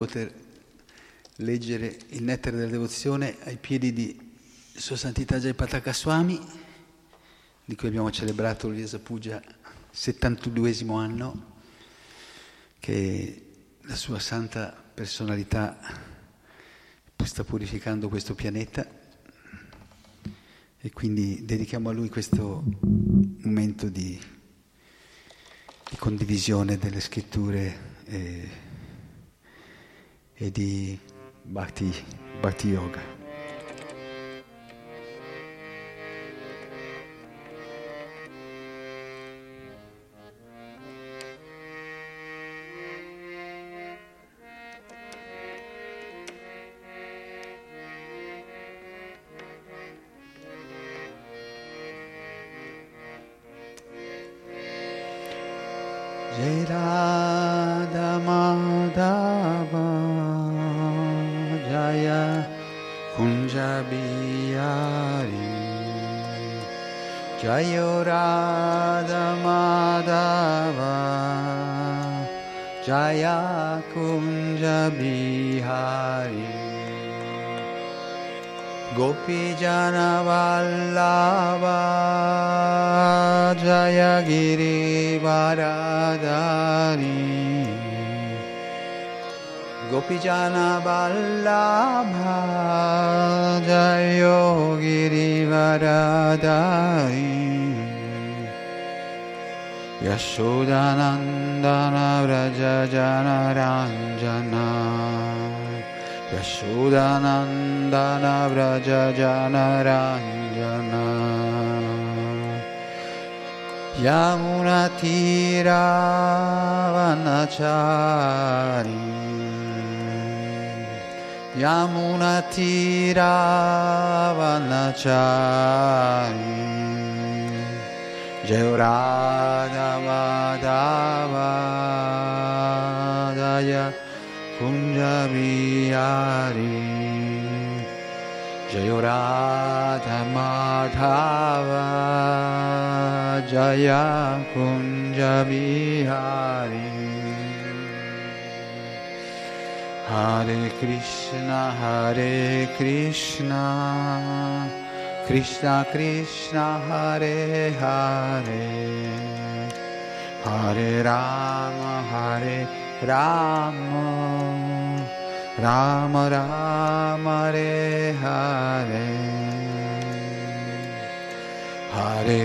poter leggere il nettare della devozione ai piedi di Sua Santità Jayapataka Swami, di cui abbiamo celebrato l'Iesa Puja 72 anno, che la sua santa personalità sta purificando questo pianeta e quindi dedichiamo a lui questo momento di, di condivisione delle scritture. E, e di Bhakti, Bhakti Yoga.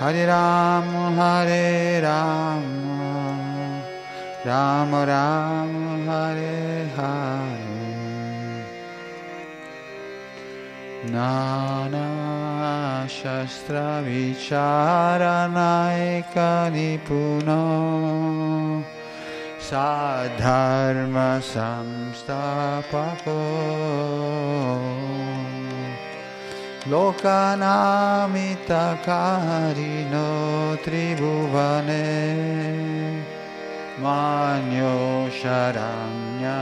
हरे राम हरे राम राम राम हरे हरे नानस्त्रविचारनाय कनि पुन Vicharanaika Nipuno Sadharma Samstapako Lokanamitakarino Tribhuvane Manyo Sharanya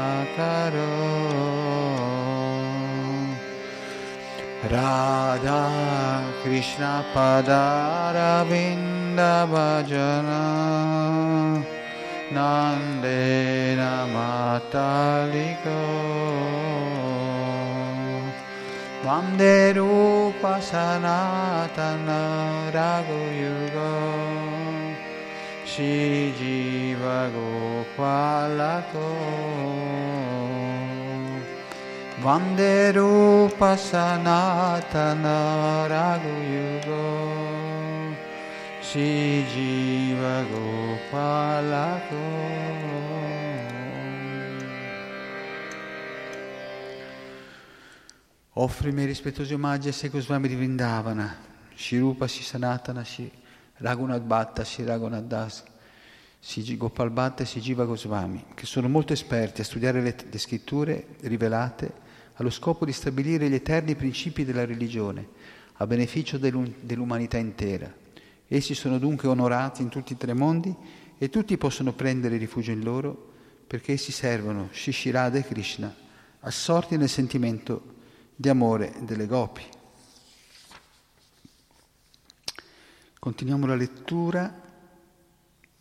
Vande Rupa Sanatana Raghuyuga Shri Jiva Gopalako. Vande Rupa Sanatana Raghuyugo Shri Jiva Gopalako Offro i miei rispettosi omaggi a Seco Swami di Vrindavana, Shirupa Sanatana Shri Raghunath Bhatta, Sri Raghunath Das, Sri Gopal Bhatta e Sri Jiva Goswami, che sono molto esperti a studiare le, le scritture rivelate allo scopo di stabilire gli eterni principi della religione a beneficio dell'umanità intera. Essi sono dunque onorati in tutti i tre mondi e tutti possono prendere rifugio in loro perché essi servono Shishirada e Krishna, assorti nel sentimento di amore delle gopi. Continuiamo la lettura,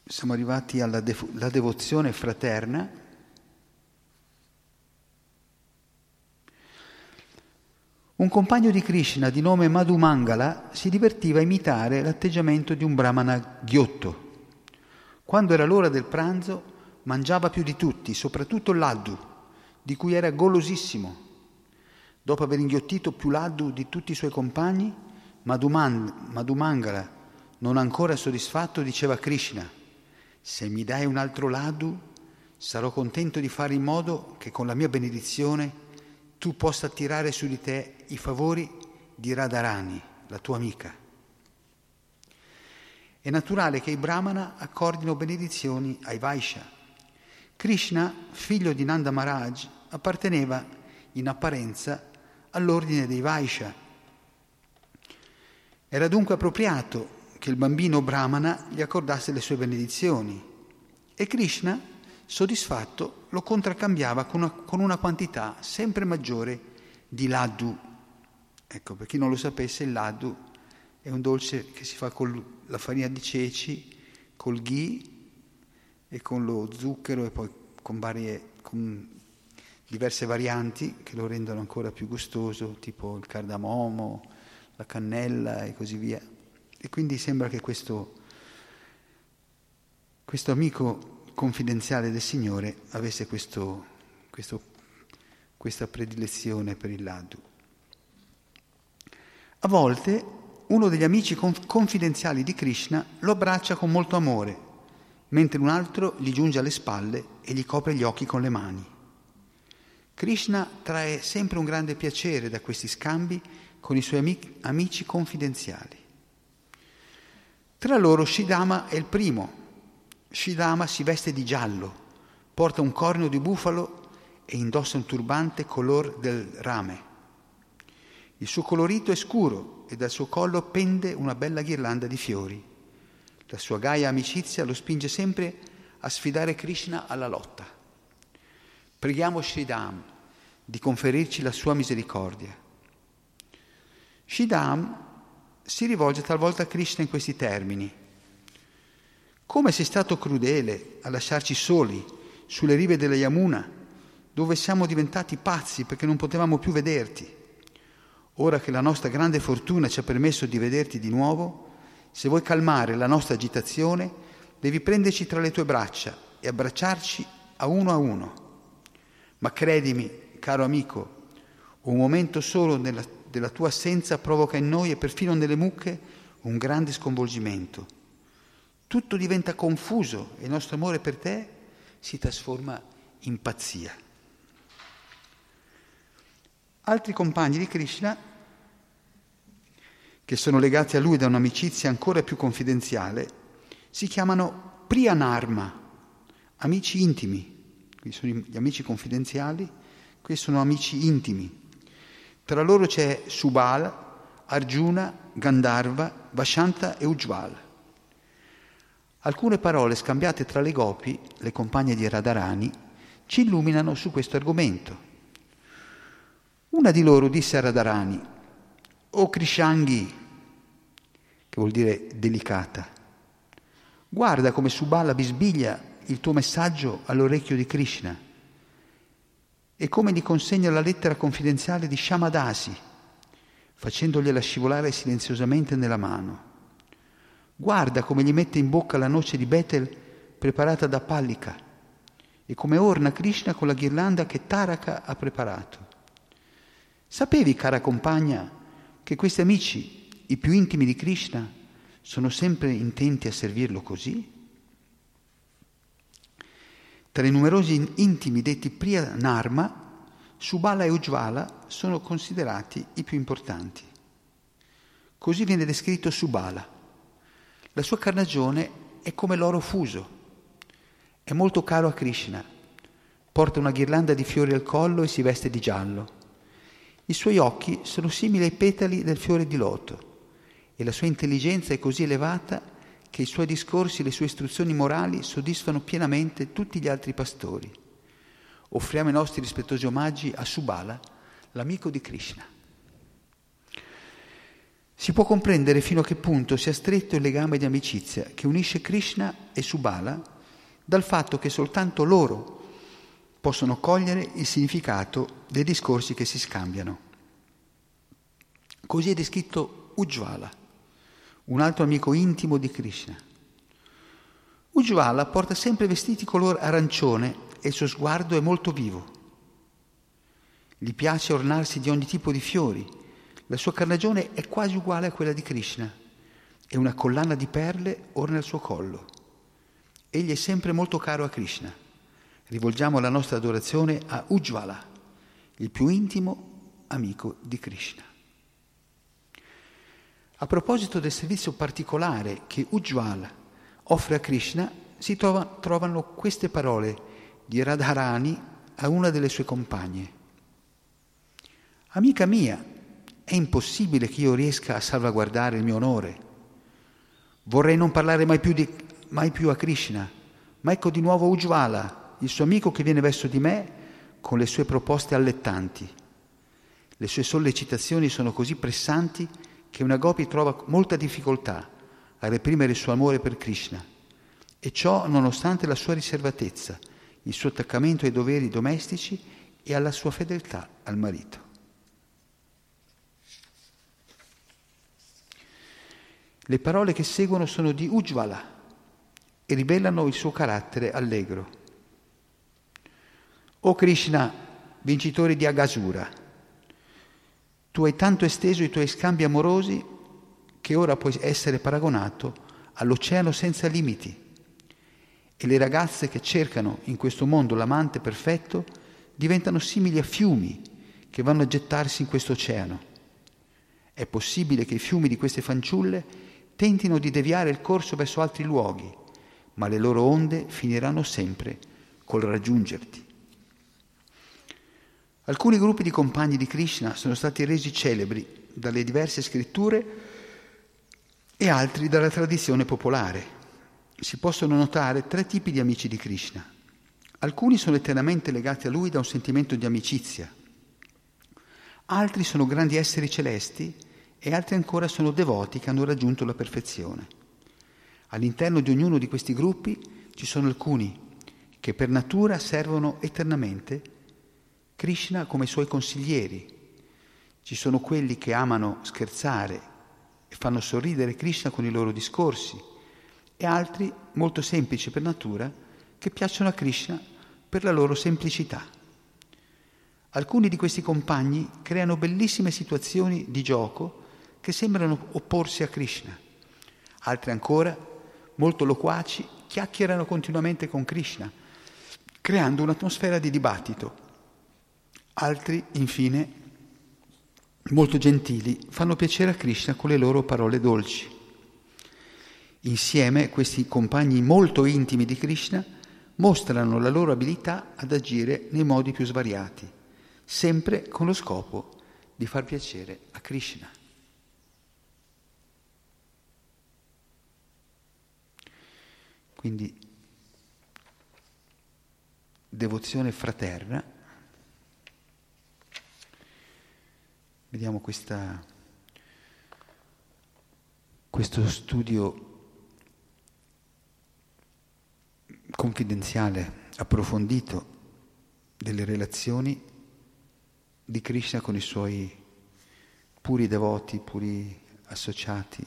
siamo arrivati alla devo- devozione fraterna. Un compagno di Krishna di nome Madhu Mangala si divertiva a imitare l'atteggiamento di un brahmana ghiotto. Quando era l'ora del pranzo mangiava più di tutti, soprattutto laddu, di cui era golosissimo. Dopo aver inghiottito più laddu di tutti i suoi compagni, Madhu Mangala non ancora soddisfatto, diceva Krishna, se mi dai un altro ladu, sarò contento di fare in modo che con la mia benedizione tu possa attirare su di te i favori di Radharani, la tua amica. È naturale che i Brahmana accordino benedizioni ai Vaishya. Krishna, figlio di Nanda Maharaj, apparteneva in apparenza all'ordine dei Vaishya. Era dunque appropriato che il bambino brahmana gli accordasse le sue benedizioni e Krishna, soddisfatto, lo contraccambiava con una, con una quantità sempre maggiore di laddu. Ecco, per chi non lo sapesse, il laddu è un dolce che si fa con la farina di ceci, col ghee e con lo zucchero e poi con, varie, con diverse varianti che lo rendono ancora più gustoso, tipo il cardamomo, la cannella e così via. E quindi sembra che questo, questo amico confidenziale del Signore avesse questo, questo, questa predilezione per il laddu. A volte uno degli amici confidenziali di Krishna lo abbraccia con molto amore, mentre un altro gli giunge alle spalle e gli copre gli occhi con le mani. Krishna trae sempre un grande piacere da questi scambi con i suoi amici confidenziali. Tra loro Shidama è il primo. Shidama si veste di giallo, porta un corno di bufalo e indossa un turbante color del rame. Il suo colorito è scuro e dal suo collo pende una bella ghirlanda di fiori. La sua gaia amicizia lo spinge sempre a sfidare Krishna alla lotta. Preghiamo Shridam di conferirci la sua misericordia. Shidam si rivolge talvolta a Krishna in questi termini. Come sei stato crudele a lasciarci soli sulle rive della Yamuna, dove siamo diventati pazzi perché non potevamo più vederti. Ora che la nostra grande fortuna ci ha permesso di vederti di nuovo, se vuoi calmare la nostra agitazione, devi prenderci tra le tue braccia e abbracciarci a uno a uno. Ma credimi, caro amico, un momento solo nella della tua assenza provoca in noi e perfino nelle mucche un grande sconvolgimento. Tutto diventa confuso e il nostro amore per te si trasforma in pazzia. Altri compagni di Krishna, che sono legati a lui da un'amicizia ancora più confidenziale, si chiamano Priyanarma, amici intimi. Qui sono gli amici confidenziali, questi sono amici intimi. Tra loro c'è Subal, Arjuna, Gandharva, Vashanta e Ujjwal. Alcune parole scambiate tra le gopi, le compagne di Radharani, ci illuminano su questo argomento. Una di loro disse a Radharani, O Krishanghi, che vuol dire delicata, guarda come Subala bisbiglia il tuo messaggio all'orecchio di Krishna e come gli consegna la lettera confidenziale di Shamadasi, facendogliela scivolare silenziosamente nella mano. Guarda come gli mette in bocca la noce di Betel preparata da Pallika e come orna Krishna con la ghirlanda che Taraka ha preparato. Sapevi, cara compagna, che questi amici, i più intimi di Krishna, sono sempre intenti a servirlo così? Tra i numerosi intimi detti Priya Narma, Subala e Ujvala sono considerati i più importanti. Così viene descritto Subala la sua carnagione è come l'oro fuso, è molto caro a Krishna, porta una ghirlanda di fiori al collo e si veste di giallo. I suoi occhi sono simili ai petali del fiore di loto e la sua intelligenza è così elevata che i suoi discorsi e le sue istruzioni morali soddisfano pienamente tutti gli altri pastori. Offriamo i nostri rispettosi omaggi a Subala, l'amico di Krishna. Si può comprendere fino a che punto sia stretto il legame di amicizia che unisce Krishna e Subala dal fatto che soltanto loro possono cogliere il significato dei discorsi che si scambiano. Così è descritto Ujjvala, un altro amico intimo di Krishna. Ujjvala porta sempre vestiti color arancione e il suo sguardo è molto vivo. Gli piace ornarsi di ogni tipo di fiori la sua carnagione è quasi uguale a quella di Krishna e una collana di perle orna il suo collo. Egli è sempre molto caro a Krishna. Rivolgiamo la nostra adorazione a Ujjvala, il più intimo amico di Krishna. A proposito del servizio particolare che Ujjvala offre a Krishna, si trova, trovano queste parole di Radharani a una delle sue compagne. Amica mia, è impossibile che io riesca a salvaguardare il mio onore. Vorrei non parlare mai più, di, mai più a Krishna, ma ecco di nuovo Ujjvala, il suo amico che viene verso di me con le sue proposte allettanti. Le sue sollecitazioni sono così pressanti che una gopi trova molta difficoltà a reprimere il suo amore per Krishna, e ciò nonostante la sua riservatezza, il suo attaccamento ai doveri domestici e alla sua fedeltà al marito. Le parole che seguono sono di Ujjvala e rivelano il suo carattere allegro. O Krishna, vincitore di Agasura, tu hai tanto esteso i tuoi scambi amorosi che ora puoi essere paragonato all'oceano senza limiti. E le ragazze che cercano in questo mondo l'amante perfetto diventano simili a fiumi che vanno a gettarsi in questo oceano. È possibile che i fiumi di queste fanciulle tentino di deviare il corso verso altri luoghi, ma le loro onde finiranno sempre col raggiungerti. Alcuni gruppi di compagni di Krishna sono stati resi celebri dalle diverse scritture e altri dalla tradizione popolare. Si possono notare tre tipi di amici di Krishna. Alcuni sono eternamente legati a lui da un sentimento di amicizia, altri sono grandi esseri celesti e altri ancora sono devoti che hanno raggiunto la perfezione. All'interno di ognuno di questi gruppi ci sono alcuni che per natura servono eternamente Krishna come suoi consiglieri. Ci sono quelli che amano scherzare e fanno sorridere Krishna con i loro discorsi e altri, molto semplici per natura, che piacciono a Krishna per la loro semplicità. Alcuni di questi compagni creano bellissime situazioni di gioco che sembrano opporsi a Krishna. Altri ancora, molto loquaci, chiacchierano continuamente con Krishna, creando un'atmosfera di dibattito. Altri, infine, molto gentili, fanno piacere a Krishna con le loro parole dolci. Insieme questi compagni molto intimi di Krishna mostrano la loro abilità ad agire nei modi più svariati, sempre con lo scopo di far piacere a Krishna. Quindi devozione fraterna. Vediamo questa, questo studio confidenziale, approfondito delle relazioni di Krishna con i suoi puri devoti, puri associati,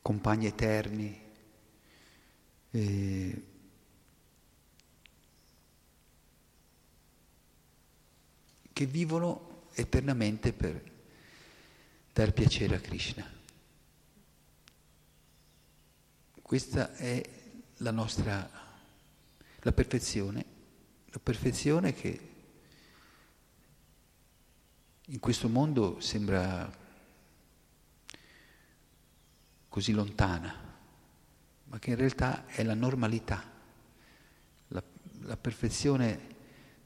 compagni eterni. E che vivono eternamente per dar piacere a Krishna. Questa è la nostra, la perfezione, la perfezione che in questo mondo sembra così lontana, ma che in realtà è la normalità, la, la perfezione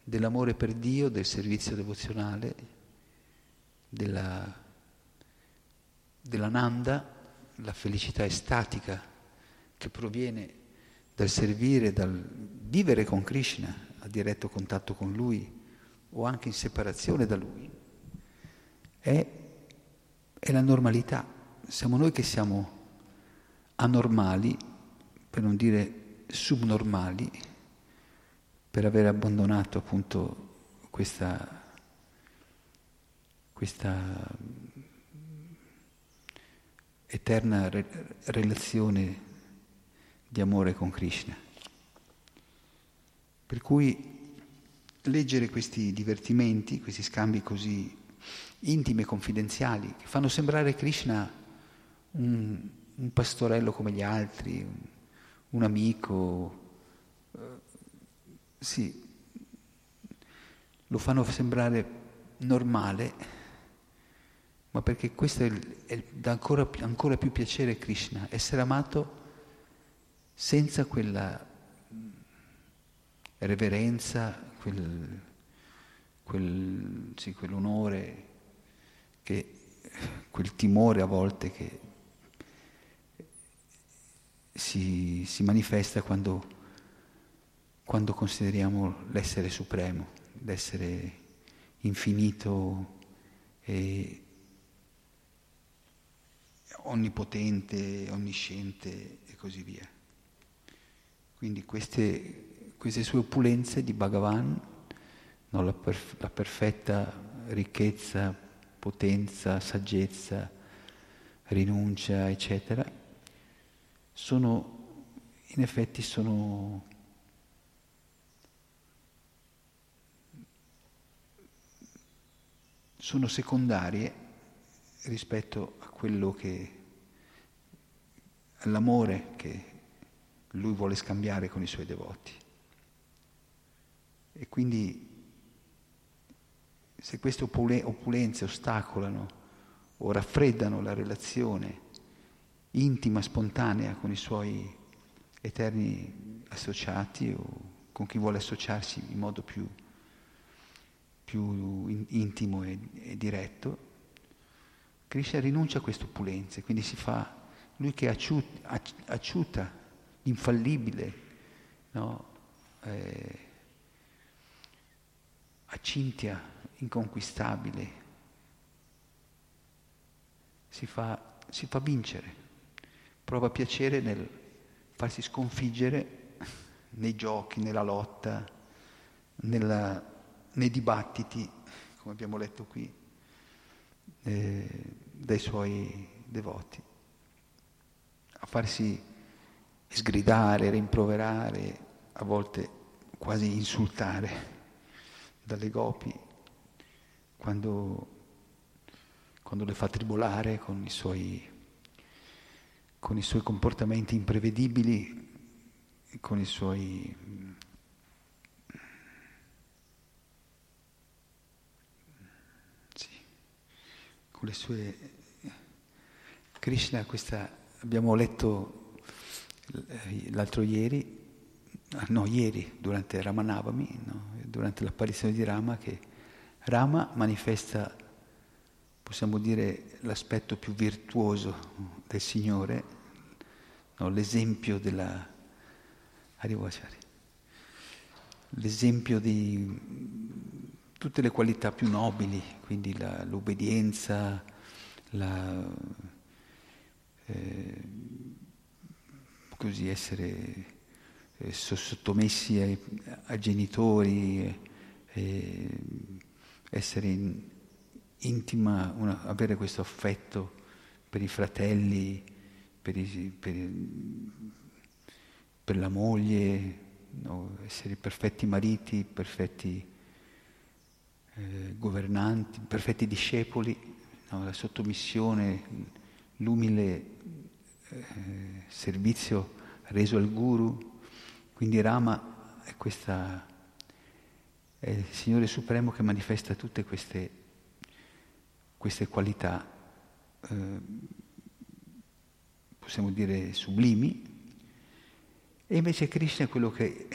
dell'amore per Dio, del servizio devozionale, della, della nanda, la felicità estatica che proviene dal servire, dal vivere con Krishna a diretto contatto con Lui o anche in separazione da Lui, è, è la normalità. Siamo noi che siamo anormali, per non dire subnormali, per aver abbandonato appunto questa, questa eterna re- relazione di amore con Krishna. Per cui leggere questi divertimenti, questi scambi così intimi e confidenziali, che fanno sembrare Krishna un, un pastorello come gli altri, un, un amico, sì, lo fanno sembrare normale, ma perché questo è, è, dà ancora, ancora più piacere a Krishna, essere amato senza quella reverenza, quel, quel, sì, quell'onore, che, quel timore a volte che si, si manifesta quando quando consideriamo l'essere supremo, l'essere infinito e onnipotente, onnisciente e così via. Quindi queste, queste sue opulenze di Bhagavan, no, la, perf- la perfetta ricchezza, potenza, saggezza, rinuncia, eccetera, sono, in effetti sono sono secondarie rispetto a quello che all'amore che lui vuole scambiare con i suoi devoti. E quindi se queste opulenze ostacolano o raffreddano la relazione intima, spontanea con i suoi eterni associati o con chi vuole associarsi in modo più più intimo e, e diretto, Krishna rinuncia a queste opulenze, quindi si fa lui che acciuta, acciuta infallibile, no? eh, accintia, inconquistabile, si fa, si fa vincere, prova piacere nel farsi sconfiggere nei giochi, nella lotta, nella nei dibattiti, come abbiamo letto qui, eh, dai suoi devoti, a farsi sgridare, rimproverare, a volte quasi insultare dalle gopi, quando, quando le fa tribolare con i, suoi, con i suoi comportamenti imprevedibili, con i suoi con le sue... Krishna, questa, abbiamo letto l'altro ieri, no, ieri, durante Ramanavami, no? durante l'apparizione di Rama, che Rama manifesta, possiamo dire, l'aspetto più virtuoso del Signore, no? l'esempio della, Arrivacari. L'esempio di tutte le qualità più nobili, quindi la, l'obbedienza, la, eh, così essere eh, sottomessi ai, ai genitori, eh, essere in, intima, una, avere questo affetto per i fratelli, per, i, per, per la moglie, no? essere perfetti mariti, perfetti eh, governanti, perfetti discepoli, no? la sottomissione, l'umile eh, servizio reso al guru. Quindi Rama è, questa, è il Signore Supremo che manifesta tutte queste, queste qualità, eh, possiamo dire sublimi, e invece Krishna è quello che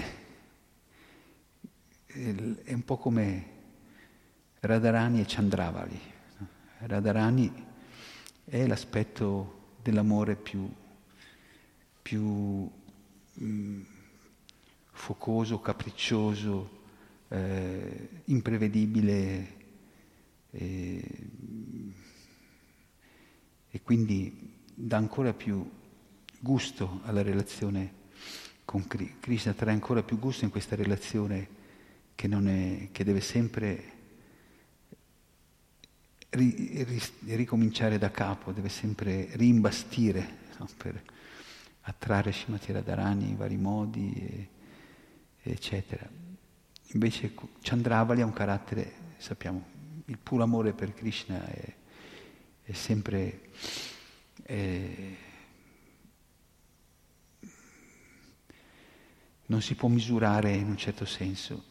è un po' come Radharani e Chandravali. Radharani è l'aspetto dell'amore più, più mh, mm, focoso, capriccioso, eh, imprevedibile eh, e quindi dà ancora più gusto alla relazione con Krishna, trae ancora più gusto in questa relazione che, è, che deve sempre ri, ri, ricominciare da capo, deve sempre rimbastire no? per attrarre Shimati Radharani in vari modi, e, eccetera. Invece Chandravali ha un carattere, sappiamo, il puro amore per Krishna è, è sempre... È, non si può misurare in un certo senso.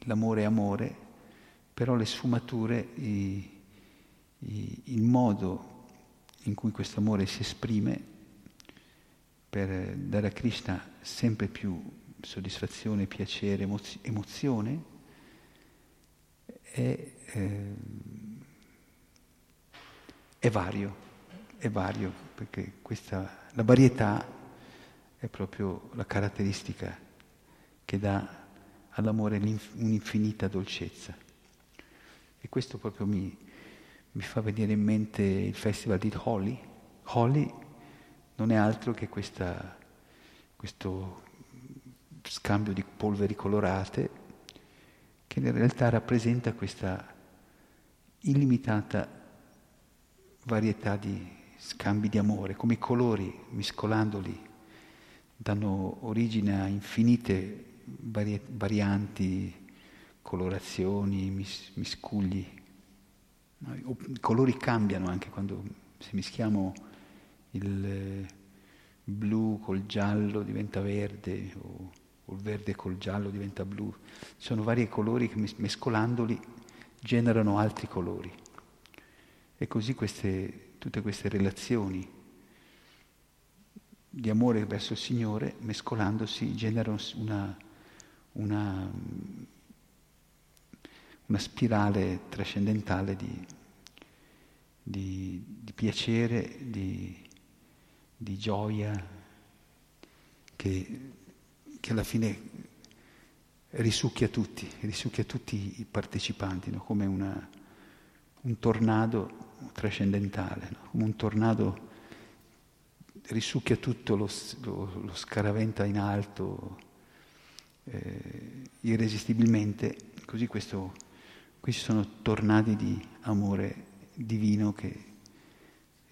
L'amore è amore, però le sfumature, i, il modo in cui questo amore si esprime per dare a Krishna sempre più soddisfazione, piacere, emozione, è, eh, è vario, è vario, perché questa, la varietà è proprio la caratteristica che dà all'amore un'infinita dolcezza. E questo proprio mi, mi fa venire in mente il festival di Holi. Holi non è altro che questa, questo scambio di polveri colorate che in realtà rappresenta questa illimitata varietà di scambi di amore, come i colori mescolandoli danno origine a infinite vari, varianti, colorazioni, mis, miscugli. I colori cambiano anche quando se mischiamo il blu col giallo diventa verde o, o il verde col giallo diventa blu. Ci sono vari colori che mescolandoli generano altri colori. E così queste, tutte queste relazioni di amore verso il Signore, mescolandosi, generano una, una, una spirale trascendentale di, di, di piacere, di, di gioia, che, che, alla fine risucchia tutti, risucchia tutti i partecipanti, no? come una, un tornado trascendentale, no? come un tornado risucchia tutto, lo, lo, lo scaraventa in alto, eh, irresistibilmente, così questo, questi sono tornadi di amore divino che,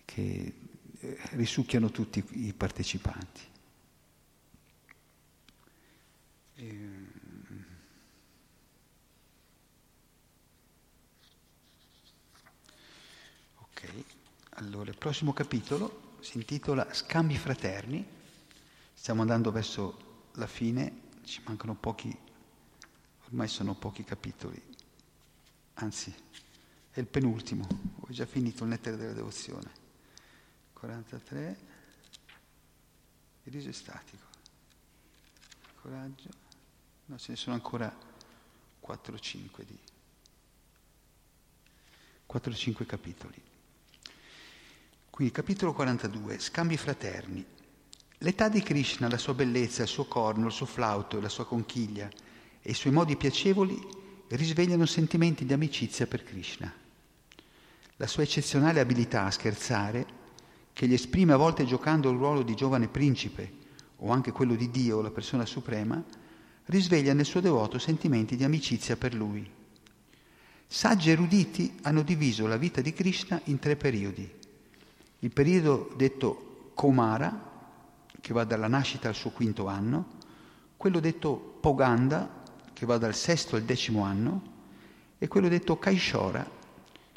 che eh, risucchiano tutti i partecipanti. E, ok, allora il prossimo capitolo si intitola Scambi fraterni, stiamo andando verso la fine ci mancano pochi, ormai sono pochi capitoli, anzi è il penultimo, ho già finito il nettere della devozione. 43, il riso è statico, coraggio, no ce ne sono ancora 4-5 di 4-5 capitoli. Qui capitolo 42, scambi fraterni. L'età di Krishna, la sua bellezza, il suo corno, il suo flauto, la sua conchiglia e i suoi modi piacevoli risvegliano sentimenti di amicizia per Krishna. La sua eccezionale abilità a scherzare, che gli esprime a volte giocando il ruolo di giovane principe o anche quello di Dio, la persona suprema, risveglia nel suo devoto sentimenti di amicizia per lui. Saggi eruditi hanno diviso la vita di Krishna in tre periodi. Il periodo detto Komara, che va dalla nascita al suo quinto anno, quello detto Poganda, che va dal sesto al decimo anno, e quello detto Kaishora,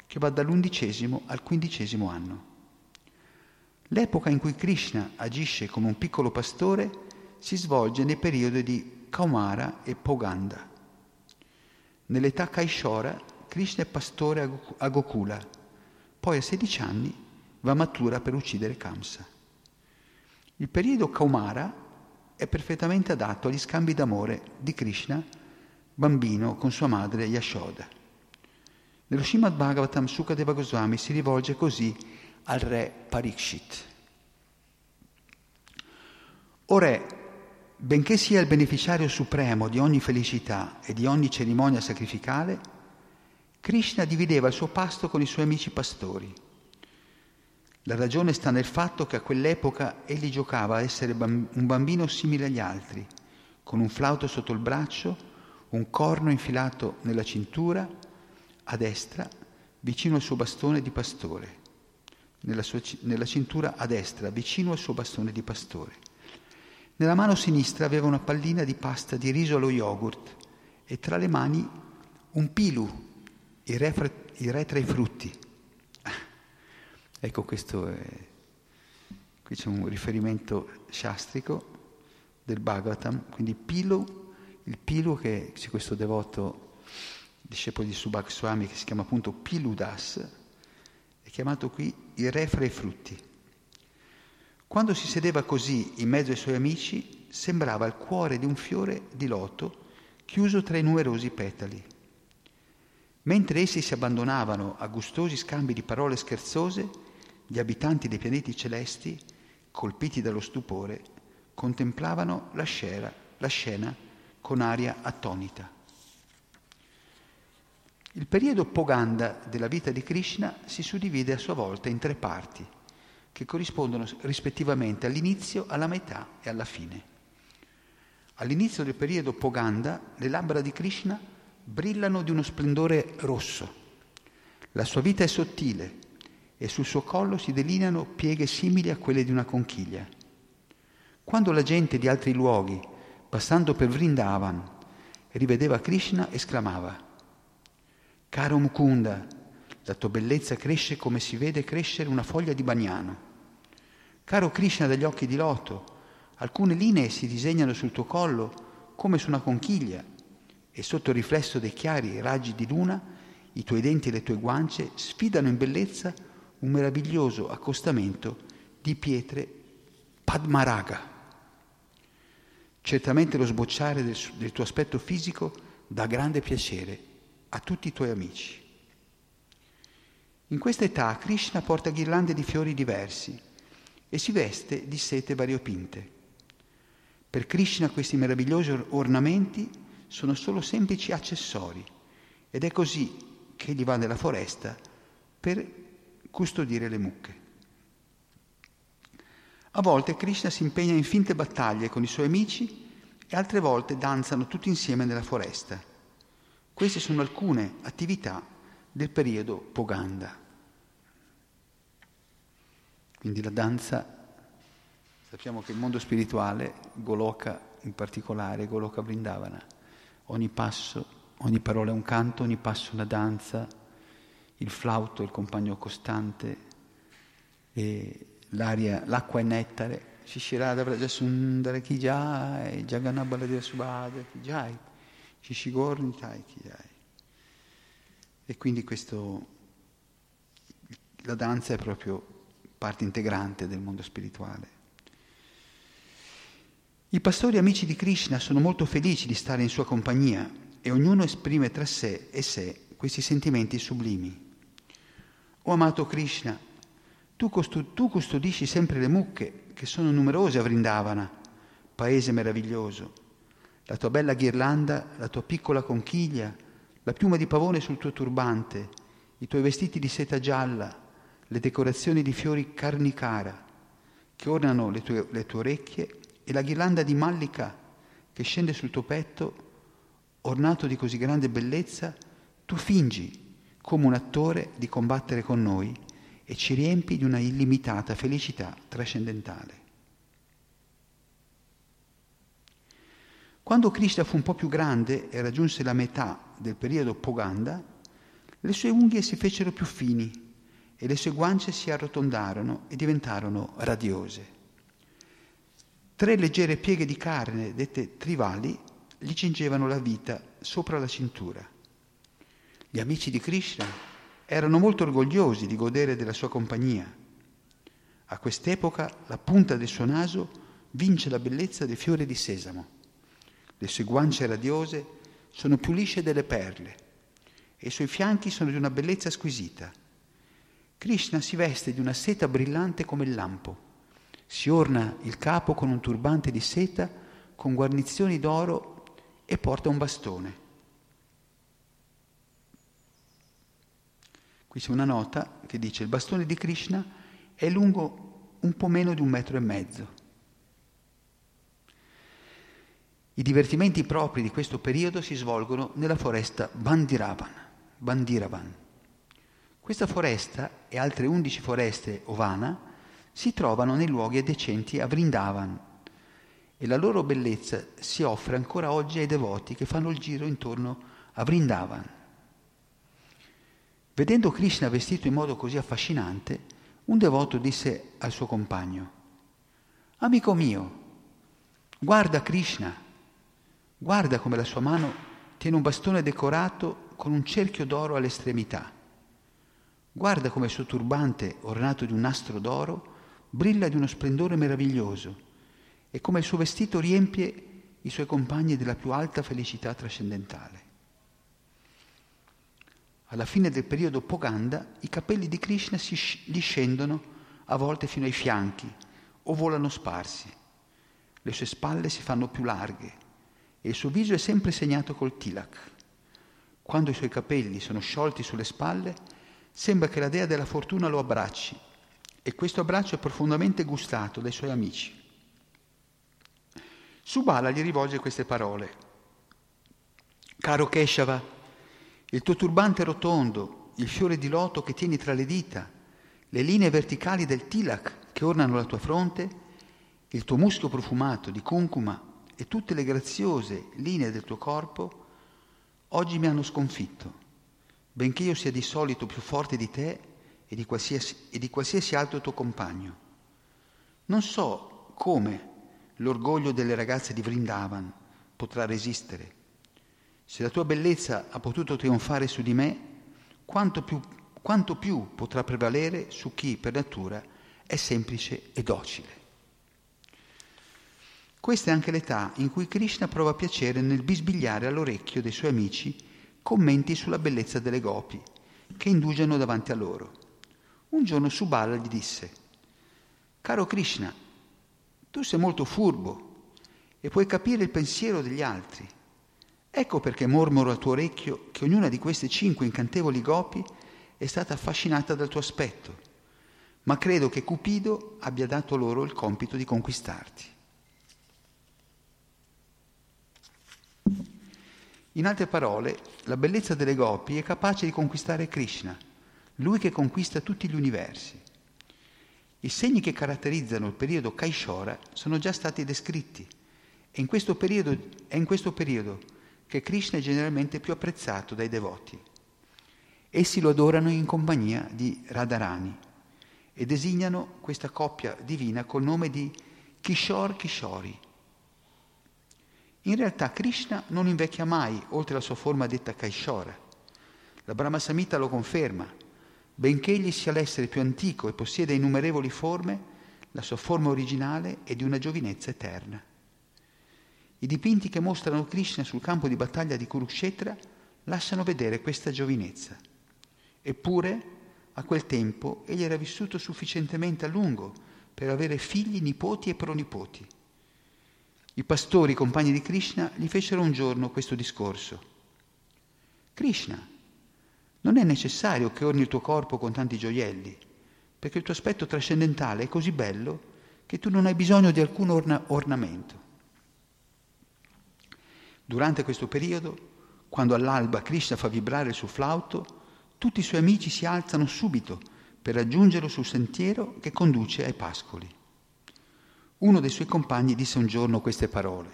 che va dall'undicesimo al quindicesimo anno. L'epoca in cui Krishna agisce come un piccolo pastore si svolge nei periodi di Kaumara e Poganda. Nell'età Kaishora Krishna è pastore a Gokula, poi a 16 anni va matura per uccidere Kamsa. Il periodo Kaumara è perfettamente adatto agli scambi d'amore di Krishna, bambino, con sua madre Yashoda. Nello Srimad Bhagavatam Sukadeva Goswami si rivolge così al re Parikshit. O re, benché sia il beneficiario supremo di ogni felicità e di ogni cerimonia sacrificale, Krishna divideva il suo pasto con i suoi amici pastori. La ragione sta nel fatto che a quell'epoca egli giocava a essere un bambino simile agli altri, con un flauto sotto il braccio, un corno infilato nella cintura, a destra, vicino al suo bastone di pastore nella, sua, nella cintura a destra, vicino al suo bastone di pastore. Nella mano sinistra aveva una pallina di pasta di riso allo yogurt e tra le mani un pilu, il re, il re tra i frutti. Ecco, questo è... Qui c'è un riferimento shastrico del Bhagavatam, quindi pilu, il pilu che c'è questo devoto discepolo di Subhak Swami che si chiama appunto Piludas, chiamato qui il re fra i frutti. Quando si sedeva così in mezzo ai suoi amici, sembrava il cuore di un fiore di loto chiuso tra i numerosi petali. Mentre essi si abbandonavano a gustosi scambi di parole scherzose, gli abitanti dei pianeti celesti, colpiti dallo stupore, contemplavano la scena, la scena con aria attonita. Il periodo Poganda della vita di Krishna si suddivide a sua volta in tre parti, che corrispondono rispettivamente all'inizio, alla metà e alla fine. All'inizio del periodo Poganda le labbra di Krishna brillano di uno splendore rosso. La sua vita è sottile e sul suo collo si delineano pieghe simili a quelle di una conchiglia. Quando la gente di altri luoghi, passando per Vrindavan, rivedeva Krishna, esclamava Caro Mukunda, la tua bellezza cresce come si vede crescere una foglia di bagnano. Caro Krishna dagli occhi di loto, alcune linee si disegnano sul tuo collo come su una conchiglia e sotto il riflesso dei chiari raggi di luna i tuoi denti e le tue guance sfidano in bellezza un meraviglioso accostamento di pietre Padmaraga. Certamente lo sbocciare del, del tuo aspetto fisico dà grande piacere a tutti i tuoi amici. In questa età Krishna porta ghirlande di fiori diversi e si veste di sete variopinte. Per Krishna questi meravigliosi ornamenti sono solo semplici accessori ed è così che egli va nella foresta per custodire le mucche. A volte Krishna si impegna in finte battaglie con i suoi amici e altre volte danzano tutti insieme nella foresta. Queste sono alcune attività del periodo Poganda. Quindi la danza, sappiamo che il mondo spirituale, Goloka in particolare, Goloka Vrindavana, ogni passo, ogni parola è un canto, ogni passo una danza, il flauto è il compagno costante, e l'aria, l'acqua è nettare, Shishirada Vrajasundara Kijai, Jaganabaladev Subhada Kijai. Shishigorni Taikiyai. E quindi questo, la danza è proprio parte integrante del mondo spirituale. I pastori amici di Krishna sono molto felici di stare in sua compagnia e ognuno esprime tra sé e sé questi sentimenti sublimi. O amato Krishna, Tu, costu- tu custodisci sempre le mucche, che sono numerose a Vrindavana, paese meraviglioso. La tua bella ghirlanda, la tua piccola conchiglia, la piuma di pavone sul tuo turbante, i tuoi vestiti di seta gialla, le decorazioni di fiori carnicara che ornano le tue, le tue orecchie e la ghirlanda di mallica che scende sul tuo petto, ornato di così grande bellezza, tu fingi come un attore di combattere con noi e ci riempi di una illimitata felicità trascendentale. Quando Krishna fu un po' più grande e raggiunse la metà del periodo Poganda, le sue unghie si fecero più fini e le sue guance si arrotondarono e diventarono radiose. Tre leggere pieghe di carne, dette trivali, gli cingevano la vita sopra la cintura. Gli amici di Krishna erano molto orgogliosi di godere della sua compagnia. A quest'epoca la punta del suo naso vince la bellezza del fiore di sesamo. Le sue guance radiose sono più lisce delle perle e i suoi fianchi sono di una bellezza squisita. Krishna si veste di una seta brillante come il lampo, si orna il capo con un turbante di seta con guarnizioni d'oro e porta un bastone. Qui c'è una nota che dice il bastone di Krishna è lungo un po' meno di un metro e mezzo I divertimenti propri di questo periodo si svolgono nella foresta Bandiravan. Bandiravan. Questa foresta e altre undici foreste ovana si trovano nei luoghi adiacenti a Vrindavan e la loro bellezza si offre ancora oggi ai devoti che fanno il giro intorno a Vrindavan. Vedendo Krishna vestito in modo così affascinante, un devoto disse al suo compagno, Amico mio, guarda Krishna, Guarda come la sua mano tiene un bastone decorato con un cerchio d'oro all'estremità. Guarda come il suo turbante, ornato di un nastro d'oro, brilla di uno splendore meraviglioso e come il suo vestito riempie i suoi compagni della più alta felicità trascendentale. Alla fine del periodo Poganda i capelli di Krishna gli scendono a volte fino ai fianchi o volano sparsi. Le sue spalle si fanno più larghe e il suo viso è sempre segnato col tilak. Quando i suoi capelli sono sciolti sulle spalle, sembra che la dea della fortuna lo abbracci e questo abbraccio è profondamente gustato dai suoi amici. Subala gli rivolge queste parole. Caro Keshava, il tuo turbante rotondo, il fiore di loto che tieni tra le dita, le linee verticali del tilak che ornano la tua fronte, il tuo muschio profumato di concuma e tutte le graziose linee del tuo corpo oggi mi hanno sconfitto, benché io sia di solito più forte di te e di qualsiasi, e di qualsiasi altro tuo compagno. Non so come l'orgoglio delle ragazze di Vrindavan potrà resistere. Se la tua bellezza ha potuto trionfare su di me, quanto più, quanto più potrà prevalere su chi per natura è semplice e docile. Questa è anche l'età in cui Krishna prova piacere nel bisbigliare all'orecchio dei suoi amici commenti sulla bellezza delle gopi, che indugiano davanti a loro. Un giorno Subala gli disse, Caro Krishna, tu sei molto furbo e puoi capire il pensiero degli altri. Ecco perché mormoro al tuo orecchio che ognuna di queste cinque incantevoli gopi è stata affascinata dal tuo aspetto, ma credo che Cupido abbia dato loro il compito di conquistarti. In altre parole, la bellezza delle gopi è capace di conquistare Krishna, lui che conquista tutti gli universi. I segni che caratterizzano il periodo Kaishora sono già stati descritti e in questo periodo, è in questo periodo che Krishna è generalmente più apprezzato dai devoti. Essi lo adorano in compagnia di Radharani e designano questa coppia divina col nome di Kishore Kishori, in realtà Krishna non invecchia mai, oltre la sua forma detta Kaishora. La Brahma Samhita lo conferma. Benché egli sia l'essere più antico e possieda innumerevoli forme, la sua forma originale è di una giovinezza eterna. I dipinti che mostrano Krishna sul campo di battaglia di Kurukshetra lasciano vedere questa giovinezza. Eppure a quel tempo egli era vissuto sufficientemente a lungo per avere figli, nipoti e pronipoti. I pastori, compagni di Krishna, gli fecero un giorno questo discorso. Krishna, non è necessario che orni il tuo corpo con tanti gioielli, perché il tuo aspetto trascendentale è così bello che tu non hai bisogno di alcun orna- ornamento. Durante questo periodo, quando all'alba Krishna fa vibrare il suo flauto, tutti i suoi amici si alzano subito per raggiungerlo sul sentiero che conduce ai pascoli. Uno dei suoi compagni disse un giorno queste parole.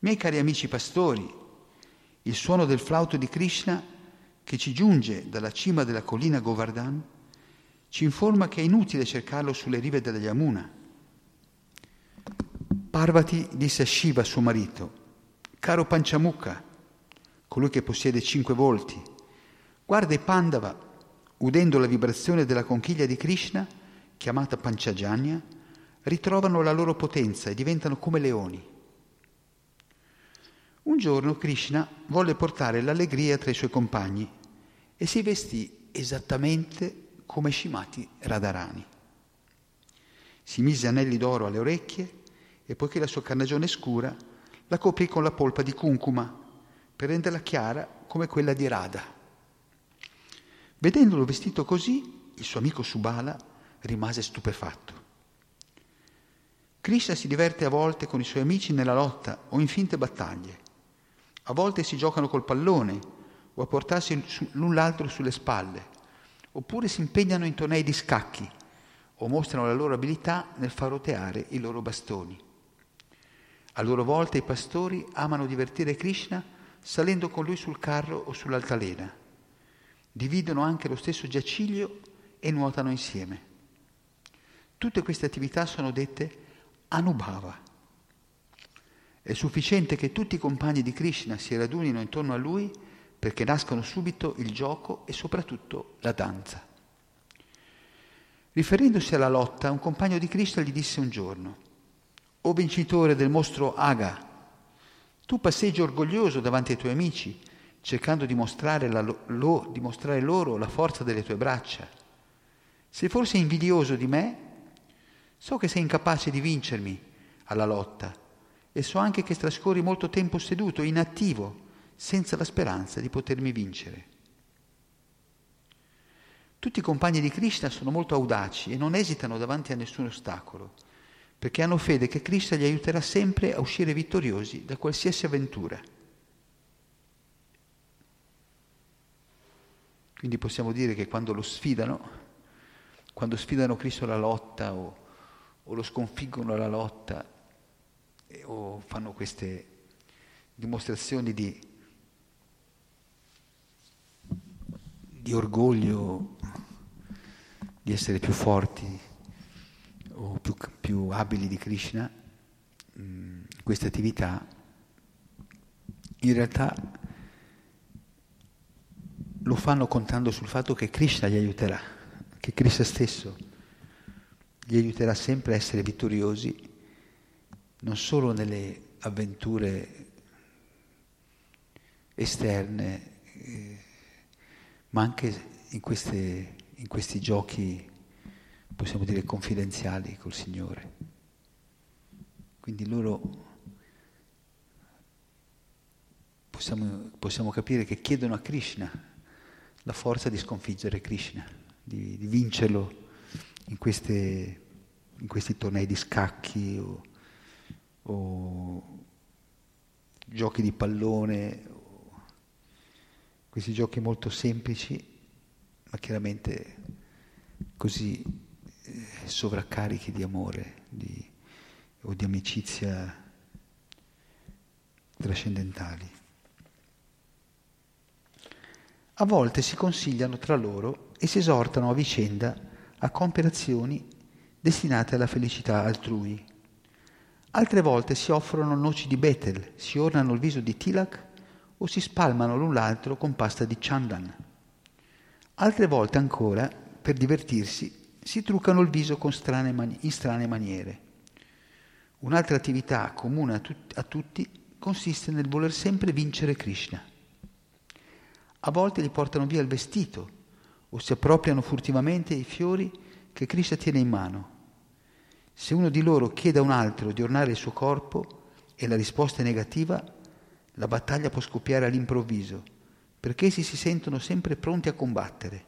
Miei cari amici pastori, il suono del flauto di Krishna che ci giunge dalla cima della collina Govardhan ci informa che è inutile cercarlo sulle rive della Yamuna. Parvati disse a Shiva, suo marito, caro Panchamukha, colui che possiede cinque volti, guarda i Pandava, udendo la vibrazione della conchiglia di Krishna, chiamata Panchajanya, ritrovano la loro potenza e diventano come leoni. Un giorno Krishna volle portare l'allegria tra i suoi compagni e si vestì esattamente come Shimati Radharani. Si mise anelli d'oro alle orecchie e poiché la sua carnagione scura, la coprì con la polpa di cuncuma per renderla chiara come quella di Radha. Vedendolo vestito così, il suo amico Subala rimase stupefatto. Krishna si diverte a volte con i suoi amici nella lotta o in finte battaglie. A volte si giocano col pallone o a portarsi l'un l'altro sulle spalle oppure si impegnano in tornei di scacchi o mostrano la loro abilità nel far roteare i loro bastoni. A loro volta i pastori amano divertire Krishna salendo con lui sul carro o sull'altalena. Dividono anche lo stesso giaciglio e nuotano insieme. Tutte queste attività sono dette Anubhava. È sufficiente che tutti i compagni di Krishna si radunino intorno a lui perché nascono subito il gioco e soprattutto la danza. Riferendosi alla lotta, un compagno di Cristo gli disse un giorno, O vincitore del mostro Aga, tu passeggi orgoglioso davanti ai tuoi amici, cercando di mostrare, la, lo, di mostrare loro la forza delle tue braccia. Se forse invidioso di me, so che sei incapace di vincermi alla lotta e so anche che trascorri molto tempo seduto, inattivo, senza la speranza di potermi vincere. Tutti i compagni di Krishna sono molto audaci e non esitano davanti a nessun ostacolo, perché hanno fede che Krishna li aiuterà sempre a uscire vittoriosi da qualsiasi avventura. Quindi possiamo dire che quando lo sfidano, quando sfidano Cristo alla lotta o, o lo sconfiggono alla lotta eh, o fanno queste dimostrazioni di di orgoglio di essere più forti o più, più abili di Krishna, in queste attività, in realtà lo fanno contando sul fatto che Krishna li aiuterà, che Krishna stesso li aiuterà sempre a essere vittoriosi, non solo nelle avventure esterne, eh, ma anche in, queste, in questi giochi, possiamo dire, confidenziali col Signore. Quindi loro possiamo, possiamo capire che chiedono a Krishna la forza di sconfiggere Krishna, di, di vincerlo in, queste, in, questi tornei di scacchi o, o giochi di pallone questi giochi molto semplici, ma chiaramente così sovraccarichi di amore di, o di amicizia trascendentali. A volte si consigliano tra loro e si esortano a vicenda a compiere azioni destinate alla felicità altrui. Altre volte si offrono noci di Betel, si ornano il viso di Tilak o si spalmano l'un l'altro con pasta di chandan. Altre volte ancora, per divertirsi, si truccano il viso strane mani- in strane maniere. Un'altra attività comune a, tut- a tutti consiste nel voler sempre vincere Krishna. A volte gli portano via il vestito o si appropriano furtivamente i fiori che Krishna tiene in mano. Se uno di loro chiede a un altro di ornare il suo corpo e la risposta è negativa, la battaglia può scoppiare all'improvviso, perché essi si sentono sempre pronti a combattere.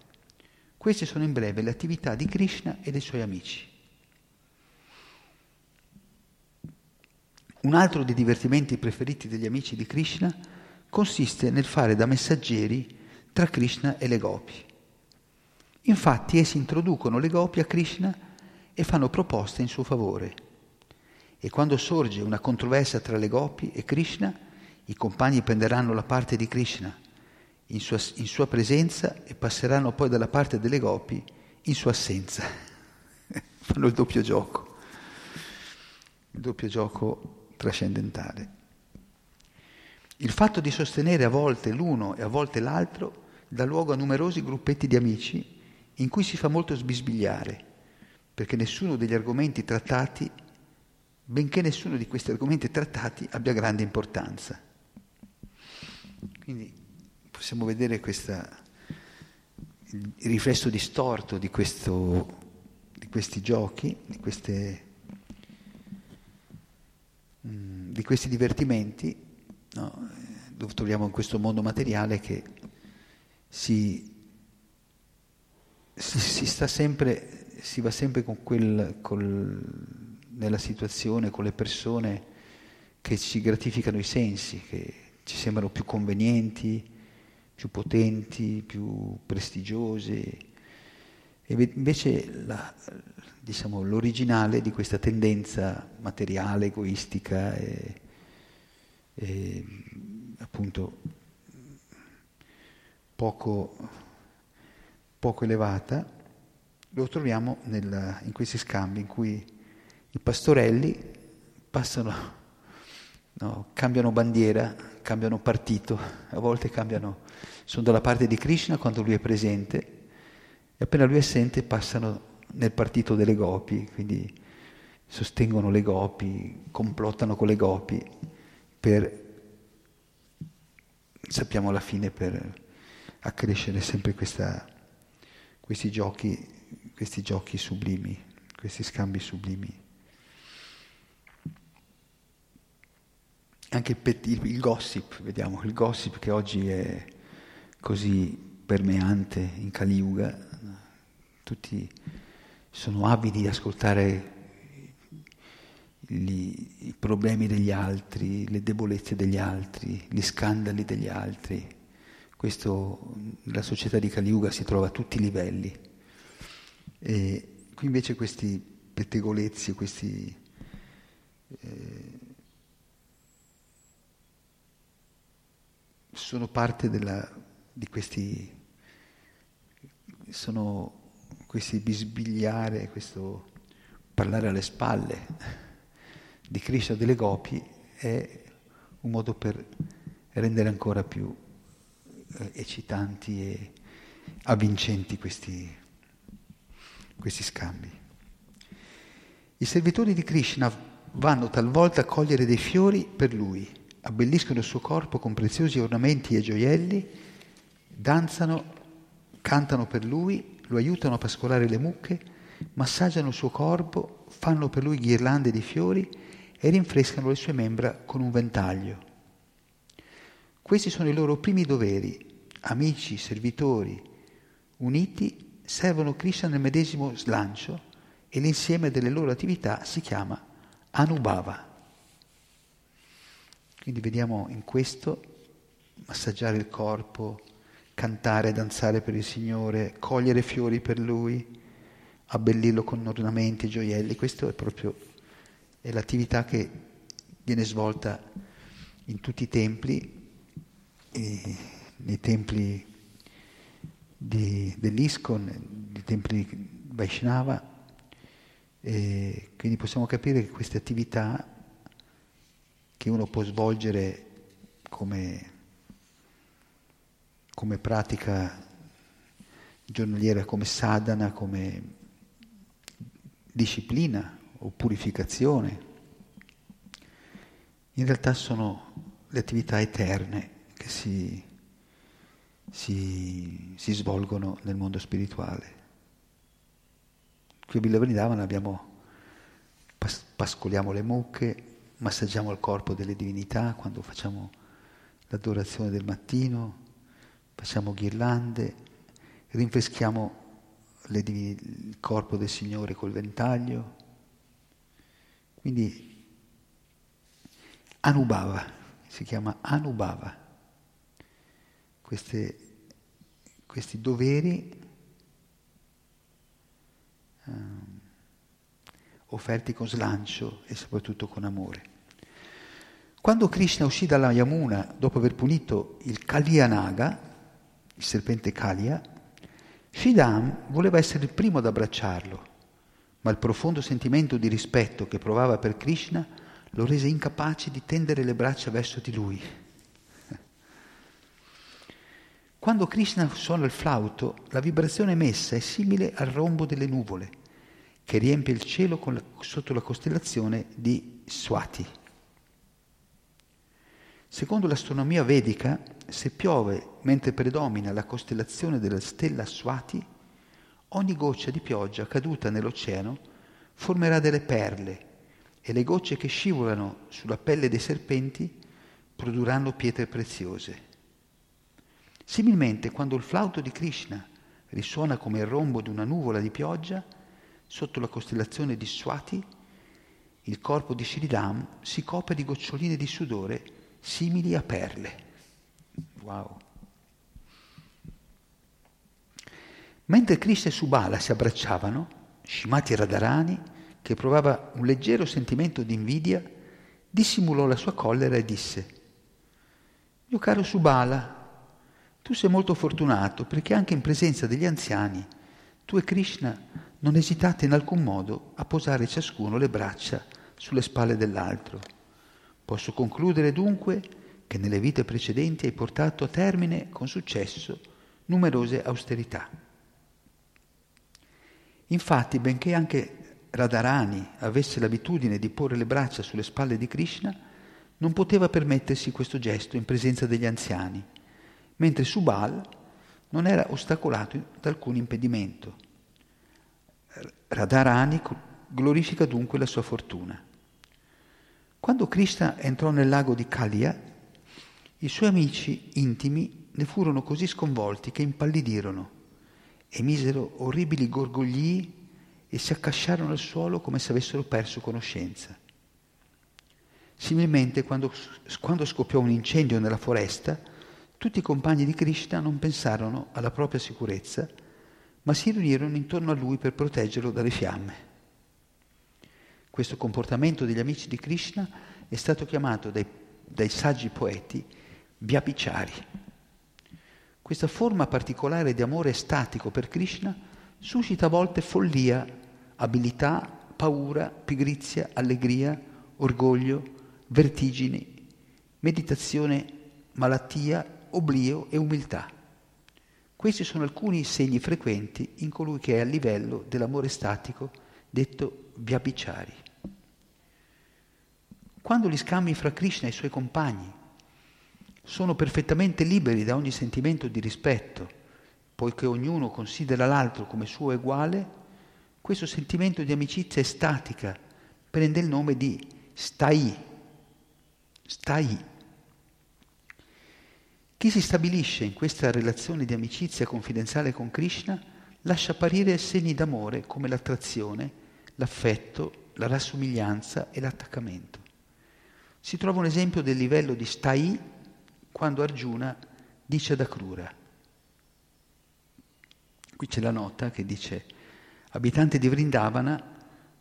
Queste sono in breve le attività di Krishna e dei suoi amici. Un altro dei divertimenti preferiti degli amici di Krishna consiste nel fare da messaggeri tra Krishna e le gopi. Infatti essi introducono le gopi a Krishna e fanno proposte in suo favore. E quando sorge una controversia tra le gopi e Krishna, i compagni prenderanno la parte di Krishna in sua, in sua presenza e passeranno poi dalla parte delle gopi in sua assenza. fanno il doppio gioco, il doppio gioco trascendentale. Il fatto di sostenere a volte l'uno e a volte l'altro dà luogo a numerosi gruppetti di amici in cui si fa molto sbisbigliare, perché nessuno degli argomenti trattati, benché nessuno di questi argomenti trattati abbia grande importanza. Quindi possiamo vedere questa, il riflesso distorto di, questo, di questi giochi, di queste Mm, di questi divertimenti no, dove troviamo in questo mondo materiale che si, si, si sta sempre, si va sempre con quel, col, nella situazione, con le persone che ci gratificano i sensi, che ci sembrano più convenienti, più potenti, più prestigiose. E invece la, diciamo, l'originale di questa tendenza materiale, egoistica e, e appunto poco, poco, elevata, lo troviamo nel, in questi scambi in cui i pastorelli passano, no, cambiano bandiera, cambiano partito, a volte cambiano, sono dalla parte di Krishna quando lui è presente e appena lui è assente passano nel partito delle gopi, quindi sostengono le gopi, complottano con le gopi per, sappiamo alla fine, per accrescere sempre questa, questi, giochi, questi giochi sublimi, questi scambi sublimi. Anche il, il gossip, vediamo, il gossip che oggi è così permeante in Kali Yuga, tutti sono avidi di ascoltare gli, i problemi degli altri, le debolezze degli altri, gli scandali degli altri. Questo nella società di Kaliuga si trova a tutti i livelli. E qui invece questi pettegolezzi, questi eh, sono parte della, di questi, sono questi bisbigliare, questo parlare alle spalle di Krishna delle gopi è un modo per rendere ancora più eh, eccitanti e avvincenti questi, questi scambi. I servitori di Krishna vanno talvolta a cogliere dei fiori per lui, abbelliscono il suo corpo con preziosi ornamenti e gioielli, danzano, cantano per lui lo aiutano a pascolare le mucche, massaggiano il suo corpo, fanno per lui ghirlande di fiori e rinfrescano le sue membra con un ventaglio. Questi sono i loro primi doveri, amici, servitori, uniti, servono Krishna nel medesimo slancio e l'insieme delle loro attività si chiama Anubhava. Quindi vediamo in questo massaggiare il corpo, cantare, danzare per il Signore, cogliere fiori per Lui, abbellirlo con ornamenti, gioielli, questa è proprio è l'attività che viene svolta in tutti i templi, nei templi di, dell'ISKCON, nei templi Vaishnava, e quindi possiamo capire che queste attività che uno può svolgere come come pratica giornaliera, come sadhana, come disciplina o purificazione. In realtà sono le attività eterne che si, si, si svolgono nel mondo spirituale. Qui a Villa Vrindavana abbiamo, pas- pascoliamo le mucche, massaggiamo il corpo delle divinità quando facciamo l'adorazione del mattino, facciamo ghirlande, rinfreschiamo divin- il corpo del Signore col ventaglio. Quindi Anubhava, si chiama Anubhava, Queste, questi doveri um, offerti con slancio e soprattutto con amore. Quando Krishna uscì dalla Yamuna dopo aver punito il Kalyanaga, il serpente Kalia, Shidam voleva essere il primo ad abbracciarlo, ma il profondo sentimento di rispetto che provava per Krishna lo rese incapace di tendere le braccia verso di lui. Quando Krishna suona il flauto, la vibrazione emessa è simile al rombo delle nuvole che riempie il cielo la, sotto la costellazione di Swati. Secondo l'astronomia vedica, se piove mentre predomina la costellazione della stella Swati, ogni goccia di pioggia caduta nell'oceano formerà delle perle e le gocce che scivolano sulla pelle dei serpenti produrranno pietre preziose. Similmente, quando il flauto di Krishna risuona come il rombo di una nuvola di pioggia, sotto la costellazione di Swati, il corpo di Sridham si copre di goccioline di sudore simili a perle. Wow. Mentre Krishna e Subala si abbracciavano, Shimati Radharani, che provava un leggero sentimento di invidia, dissimulò la sua collera e disse, mio caro Subala, tu sei molto fortunato perché anche in presenza degli anziani, tu e Krishna non esitate in alcun modo a posare ciascuno le braccia sulle spalle dell'altro. Posso concludere dunque che nelle vite precedenti hai portato a termine con successo numerose austerità. Infatti, benché anche Radharani avesse l'abitudine di porre le braccia sulle spalle di Krishna, non poteva permettersi questo gesto in presenza degli anziani, mentre Subal non era ostacolato da alcun impedimento. Radharani glorifica dunque la sua fortuna. Quando Krishna entrò nel lago di Kalia, i suoi amici intimi ne furono così sconvolti che impallidirono e misero orribili gorgogli e si accasciarono al suolo come se avessero perso conoscenza. Similmente, quando, quando scoppiò un incendio nella foresta, tutti i compagni di Krishna non pensarono alla propria sicurezza, ma si riunirono intorno a lui per proteggerlo dalle fiamme. Questo comportamento degli amici di Krishna è stato chiamato dai, dai saggi poeti Vyabhichari. Questa forma particolare di amore estatico per Krishna suscita a volte follia, abilità, paura, pigrizia, allegria, orgoglio, vertigini, meditazione, malattia, oblio e umiltà. Questi sono alcuni segni frequenti in colui che è a livello dell'amore statico detto Vyabhichari. Quando gli scambi fra Krishna e i suoi compagni sono perfettamente liberi da ogni sentimento di rispetto, poiché ognuno considera l'altro come suo uguale, questo sentimento di amicizia estatica prende il nome di stai. Stai. Chi si stabilisce in questa relazione di amicizia confidenziale con Krishna lascia apparire segni d'amore come l'attrazione, l'affetto, la rassomiglianza e l'attaccamento. Si trova un esempio del livello di stai quando Arjuna dice ad Akrura. Qui c'è la nota che dice, abitante di Vrindavana,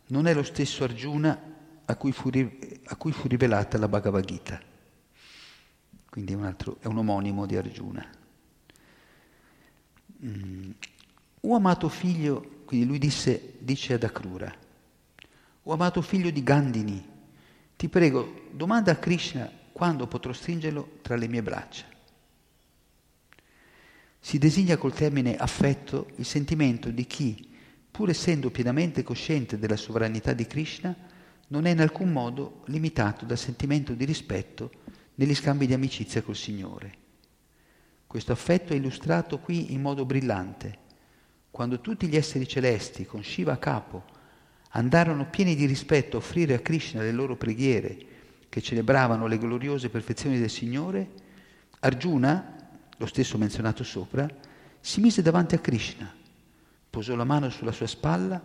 non è lo stesso Arjuna a cui fu, a cui fu rivelata la Bhagavad Gita. Quindi è un, altro, è un omonimo di Arjuna. Mm. O amato figlio, quindi lui disse, dice ad Akrura, o amato figlio di Gandini, ti prego, domanda a Krishna quando potrò stringerlo tra le mie braccia. Si designa col termine affetto il sentimento di chi, pur essendo pienamente cosciente della sovranità di Krishna, non è in alcun modo limitato dal sentimento di rispetto negli scambi di amicizia col Signore. Questo affetto è illustrato qui in modo brillante. Quando tutti gli esseri celesti, con Shiva a capo, andarono pieni di rispetto a offrire a Krishna le loro preghiere che celebravano le gloriose perfezioni del Signore, Arjuna, lo stesso menzionato sopra, si mise davanti a Krishna, posò la mano sulla sua spalla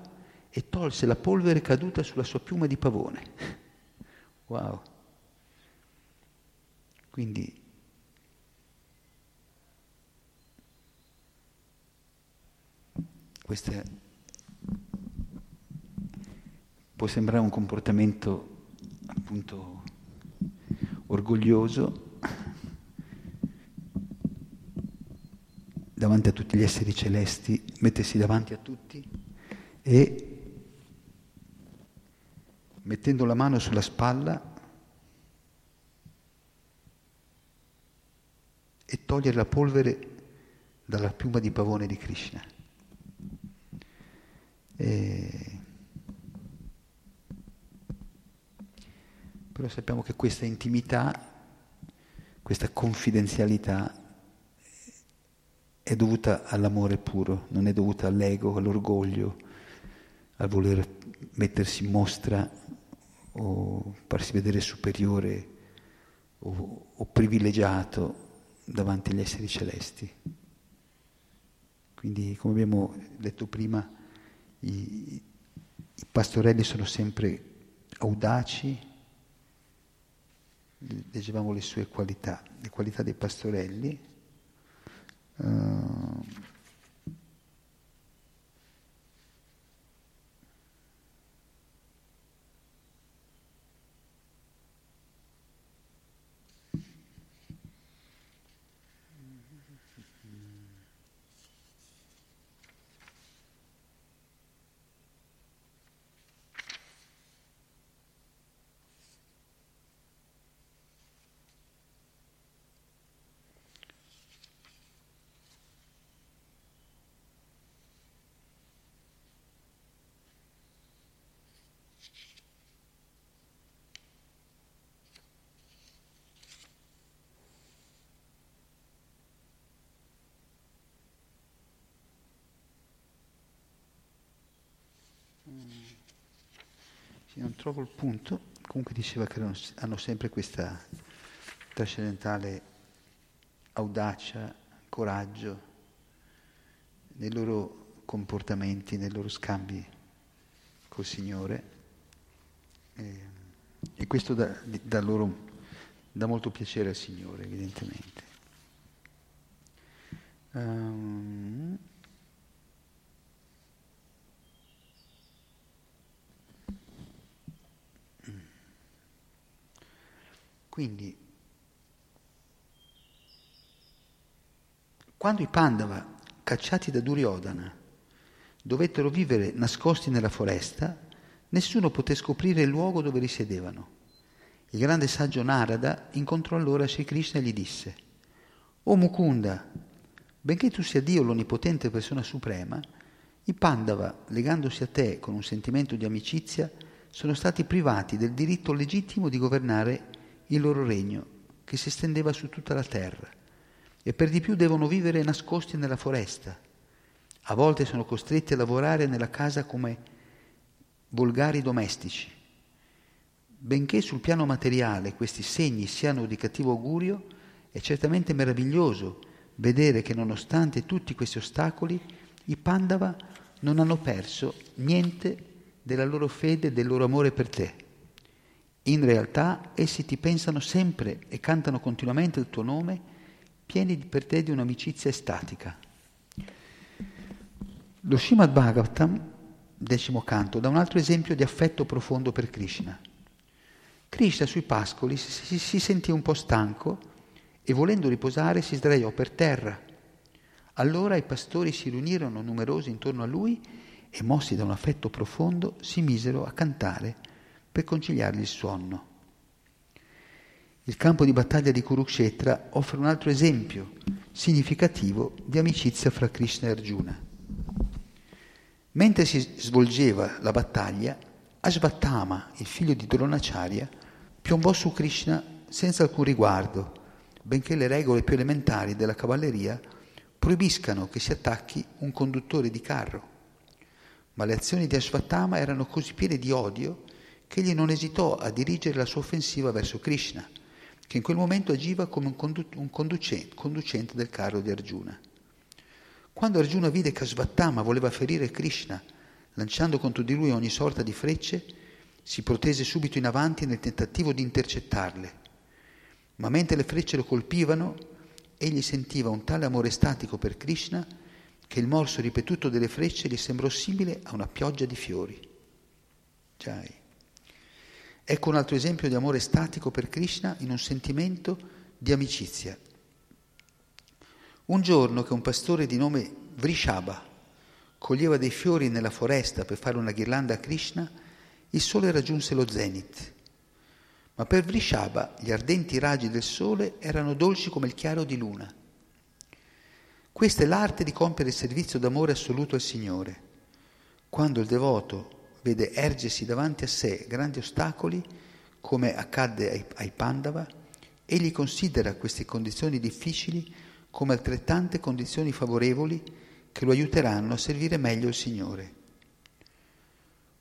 e tolse la polvere caduta sulla sua piuma di pavone. Wow. Quindi questo può sembrare un comportamento appunto orgoglioso davanti a tutti gli esseri celesti, mettersi davanti a tutti e mettendo la mano sulla spalla e togliere la polvere dalla piuma di pavone di Krishna. E... Però sappiamo che questa intimità, questa confidenzialità è dovuta all'amore puro, non è dovuta all'ego, all'orgoglio, al voler mettersi in mostra o farsi vedere superiore o, o privilegiato davanti agli esseri celesti. Quindi, come abbiamo detto prima, i, i pastorelli sono sempre audaci, leggevamo le sue qualità, le qualità dei pastorelli. Uh, trovo il punto, comunque diceva che hanno sempre questa trascendentale audacia, coraggio nei loro comportamenti, nei loro scambi col Signore e, e questo dà, dà, loro, dà molto piacere al Signore evidentemente. Um, Quindi, quando i Pandava, cacciati da Duryodhana, dovettero vivere nascosti nella foresta, nessuno poté scoprire il luogo dove risiedevano. Il grande saggio Narada incontrò allora Sri Krishna e gli disse, O Mukunda, benché tu sia Dio l'onnipotente persona suprema, i Pandava, legandosi a te con un sentimento di amicizia, sono stati privati del diritto legittimo di governare il loro regno, che si estendeva su tutta la terra, e per di più devono vivere nascosti nella foresta. A volte sono costretti a lavorare nella casa come volgari domestici. Benché sul piano materiale questi segni siano di cattivo augurio, è certamente meraviglioso vedere che nonostante tutti questi ostacoli, i Pandava non hanno perso niente della loro fede e del loro amore per te. In realtà essi ti pensano sempre e cantano continuamente il tuo nome, pieni per te di un'amicizia estatica. Lo Srimad Bhagavatam, decimo canto, dà un altro esempio di affetto profondo per Krishna. Krishna sui pascoli si, si sentì un po' stanco e volendo riposare si sdraiò per terra. Allora i pastori si riunirono numerosi intorno a lui e, mossi da un affetto profondo, si misero a cantare per conciliargli il sonno. Il campo di battaglia di Kurukshetra offre un altro esempio significativo di amicizia fra Krishna e Arjuna. Mentre si svolgeva la battaglia, Ashvatthama, il figlio di Dronacharya, piombò su Krishna senza alcun riguardo, benché le regole più elementari della cavalleria proibiscano che si attacchi un conduttore di carro. Ma le azioni di Ashvatthama erano così piene di odio che egli non esitò a dirigere la sua offensiva verso Krishna, che in quel momento agiva come un, condu- un conducente, conducente del carro di Arjuna. Quando Arjuna vide che Ashvatthama voleva ferire Krishna, lanciando contro di lui ogni sorta di frecce, si protese subito in avanti nel tentativo di intercettarle. Ma mentre le frecce lo colpivano, egli sentiva un tale amore statico per Krishna che il morso ripetuto delle frecce gli sembrò simile a una pioggia di fiori. Jai. Ecco un altro esempio di amore statico per Krishna in un sentimento di amicizia. Un giorno che un pastore di nome Vrishaba coglieva dei fiori nella foresta per fare una ghirlanda a Krishna, il sole raggiunse lo zenith. Ma per Vrishaba gli ardenti raggi del sole erano dolci come il chiaro di luna. Questa è l'arte di compiere il servizio d'amore assoluto al Signore. Quando il devoto vede ergersi davanti a sé grandi ostacoli, come accadde ai, ai Pandava, egli considera queste condizioni difficili come altrettante condizioni favorevoli che lo aiuteranno a servire meglio il Signore.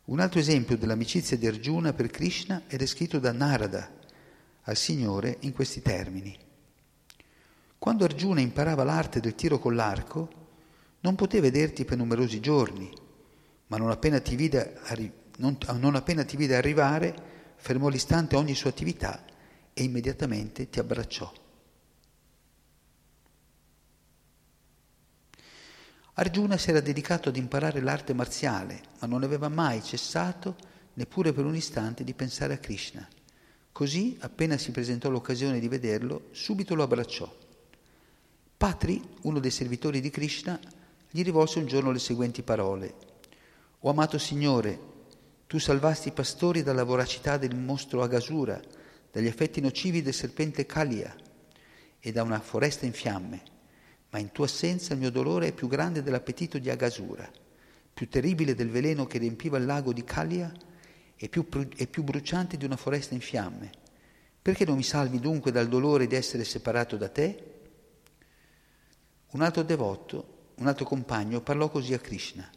Un altro esempio dell'amicizia di Arjuna per Krishna è descritto da Narada al Signore in questi termini. Quando Arjuna imparava l'arte del tiro con l'arco, non poté vederti per numerosi giorni, ma non appena ti vide, arri- non, non appena ti vide arrivare, fermò l'istante ogni sua attività e immediatamente ti abbracciò. Arjuna si era dedicato ad imparare l'arte marziale, ma non aveva mai cessato, neppure per un istante, di pensare a Krishna. Così, appena si presentò l'occasione di vederlo, subito lo abbracciò. Patri, uno dei servitori di Krishna, gli rivolse un giorno le seguenti parole. O amato Signore, tu salvasti i pastori dalla voracità del mostro Agasura, dagli effetti nocivi del serpente Kalia e da una foresta in fiamme, ma in tua assenza il mio dolore è più grande dell'appetito di Agasura, più terribile del veleno che riempiva il lago di Kalia e più, e più bruciante di una foresta in fiamme. Perché non mi salvi dunque dal dolore di essere separato da te? Un altro devoto, un altro compagno, parlò così a Krishna.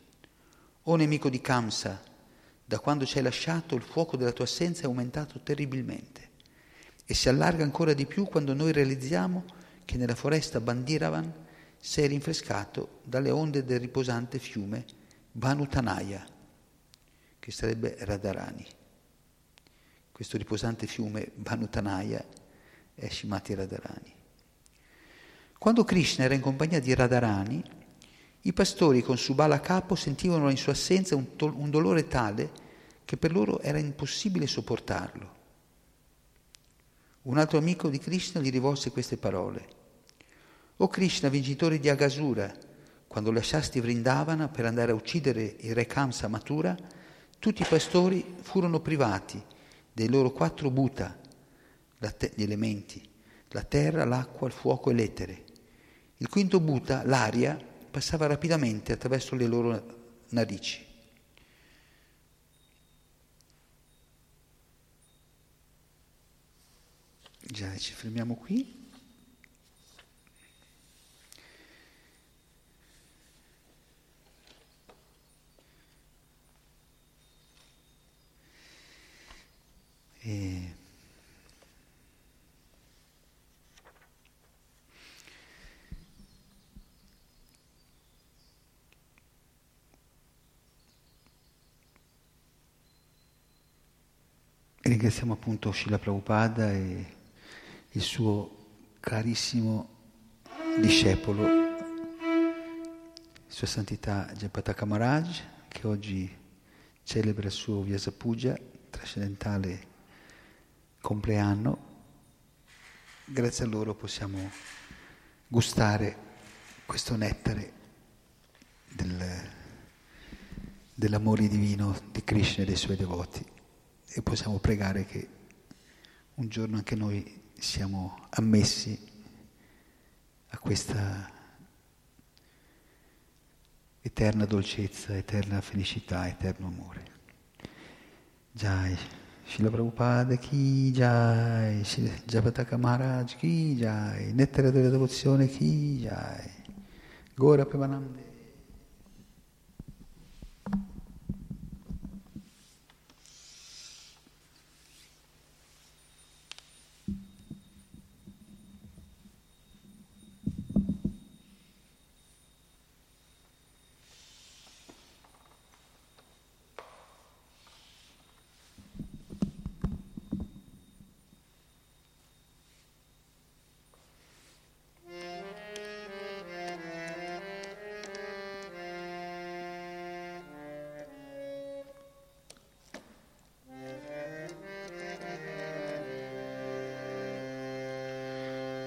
O nemico di Kamsa, da quando ci hai lasciato il fuoco della tua assenza è aumentato terribilmente e si allarga ancora di più quando noi realizziamo che nella foresta Bandiravan sei rinfrescato dalle onde del riposante fiume Bhanutanaya, che sarebbe Radharani. Questo riposante fiume Bhanutanaya è Shimati Radharani. Quando Krishna era in compagnia di Radharani, i pastori con Subala a capo sentivano in sua assenza un, to- un dolore tale che per loro era impossibile sopportarlo. Un altro amico di Krishna gli rivolse queste parole. O Krishna, vincitore di Agasura, quando lasciasti Vrindavana per andare a uccidere il re Kamsa Mathura, tutti i pastori furono privati dei loro quattro bhuta, te- gli elementi, la terra, l'acqua, il fuoco e l'etere. Il quinto bhuta, l'aria, passava rapidamente attraverso le loro narici. Già, ci fermiamo qui. E ringraziamo appunto Shila Prabhupada e il suo carissimo discepolo, Sua Santità Jayapataka Maharaj, che oggi celebra il suo Vyasapuja trascendentale compleanno. Grazie a loro possiamo gustare questo nettare del, dell'amore divino di Krishna e dei suoi devoti e possiamo pregare che un giorno anche noi siamo ammessi a questa eterna dolcezza, eterna felicità, eterno amore. Jai. Srila Prabhupada Ki Jai, Japataka Maharaj Ki Jai, Nettare della devozione Ki Jai, Gora Pemanande.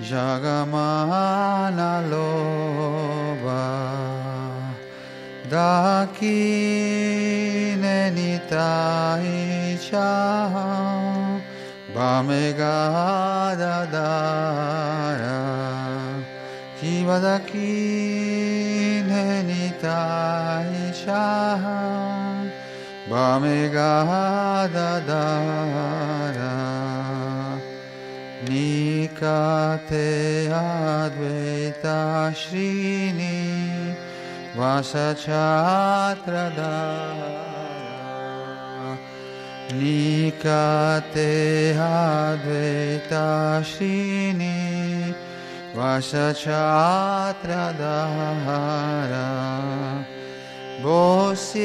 Jagamana Loba Dakine Nitai Cha Bamegada Dara Kibadakine Nitai Cha Bamegada Dara Nikate Advaita Shrini Vasachatra Nikate Advaita Shrini वसछात्रधारा बोसीयचे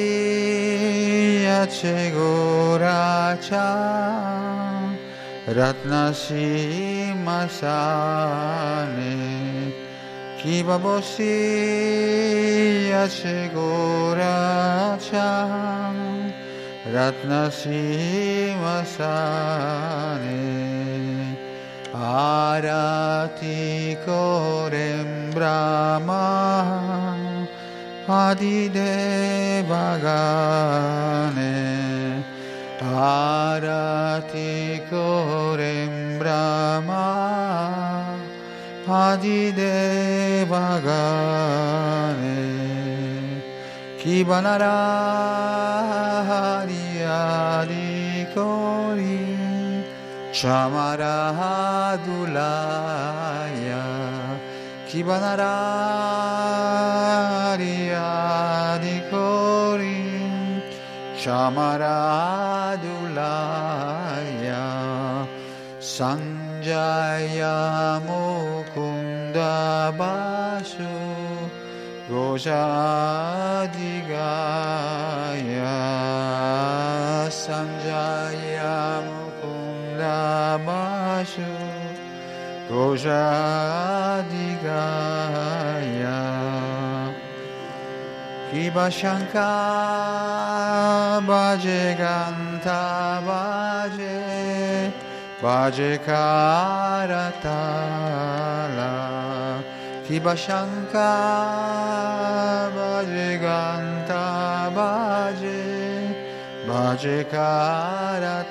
गोराचा रत्नसीमसाने किंवा बोसीयचे गोराचा रत्नसीमसाने Chegoracha Ratna Simasane Arati Korem Brahma Adidevagane Arati Korem Shamaradulaya Kibanarari Adikorin Shamaradulaya Sanjaya Mukunda Basu Gosadigaya Sanjaya Mukunda Paramasu Gojadigaya Kiba Shankar Bhaje Ganta Bhaje Bhaje Karatala. Kiba Shankar Bhaje Ganta Bhaje Baje Karatala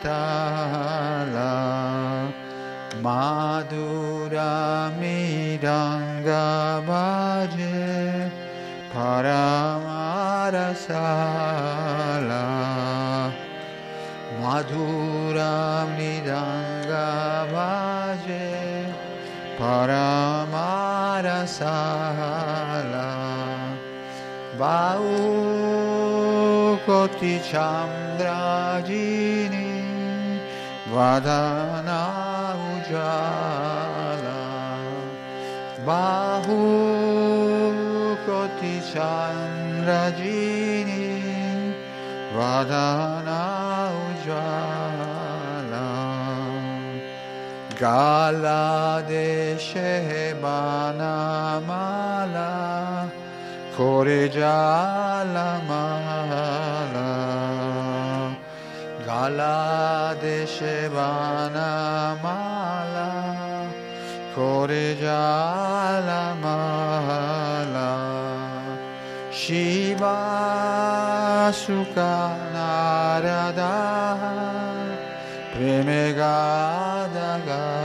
Madhura Miranga Baje Paramarasala Madhura Miranga Baje Paramarasala Bau Koti Chandrajini Vadana Ujala Bahu Koti Chandrajini Vadana Ujala Gala করে জালামালা গালা দেশে বানামালা করে জালামালা শিবা সুকা নারদা প্রেমে গাদা গা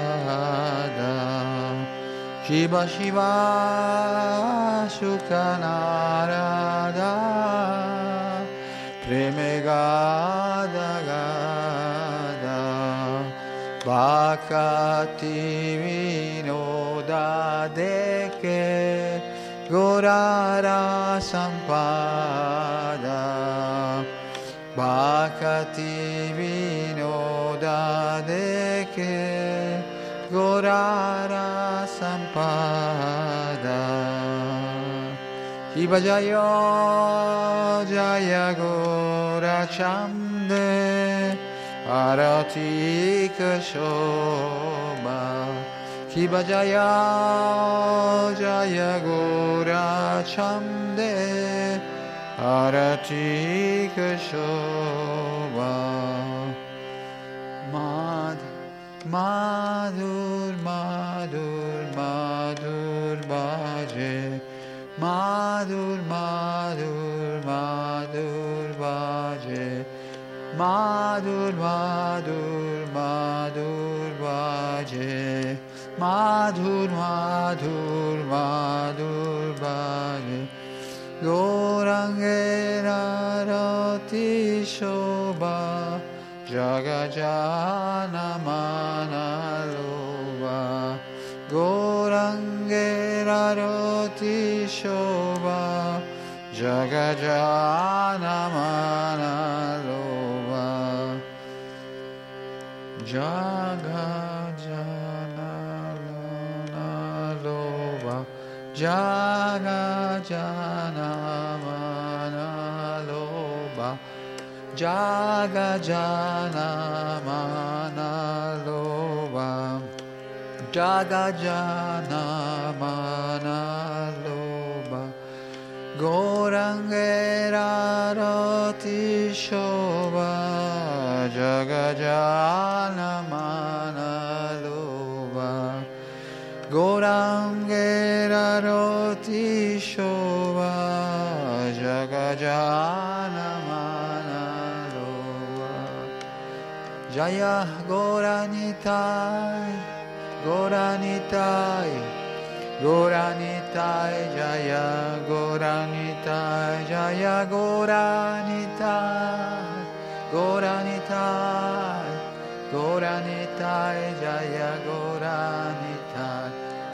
Shiva Shiva Sukha Narada Preme Gada Gada Bhakati Vinoda Deke. Gorara Sampada. Bhakati Vinoda Deke. Gorara Sampada Shiva Jaya Gora Chande. Arati Shobha Shiva Jaya Jaya Gora Chande. Arati Mad Madhur Madhur Madhur Madhur Madhur Madhur Baje Madhur Madhur Madhur Baje Madhur Madhur Madhur Baje Gorangera Rati Shobha. Jagajana Manaloba Gorangera Rati Shobha Jagajana Manaloba Jagajana Manaloba Jagajana Gorangera Roti Shobha Jagajana Manaloba Gorangera Roti Shobha Jagajana Manaloba Jaya Goranitai Jaya Goranitai Jaya Goranitai Goranitai Goranitai Jaya Goranitai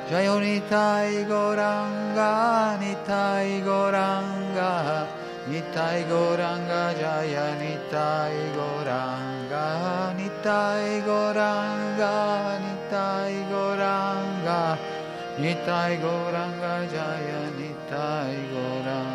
Jaya Nitai Goranga Nitai Goranga Nitai Goranga Jaya Nitai Goranga Nitai Goranga Nitai Goranga Nitai Goranga Jaya Nitai Goranga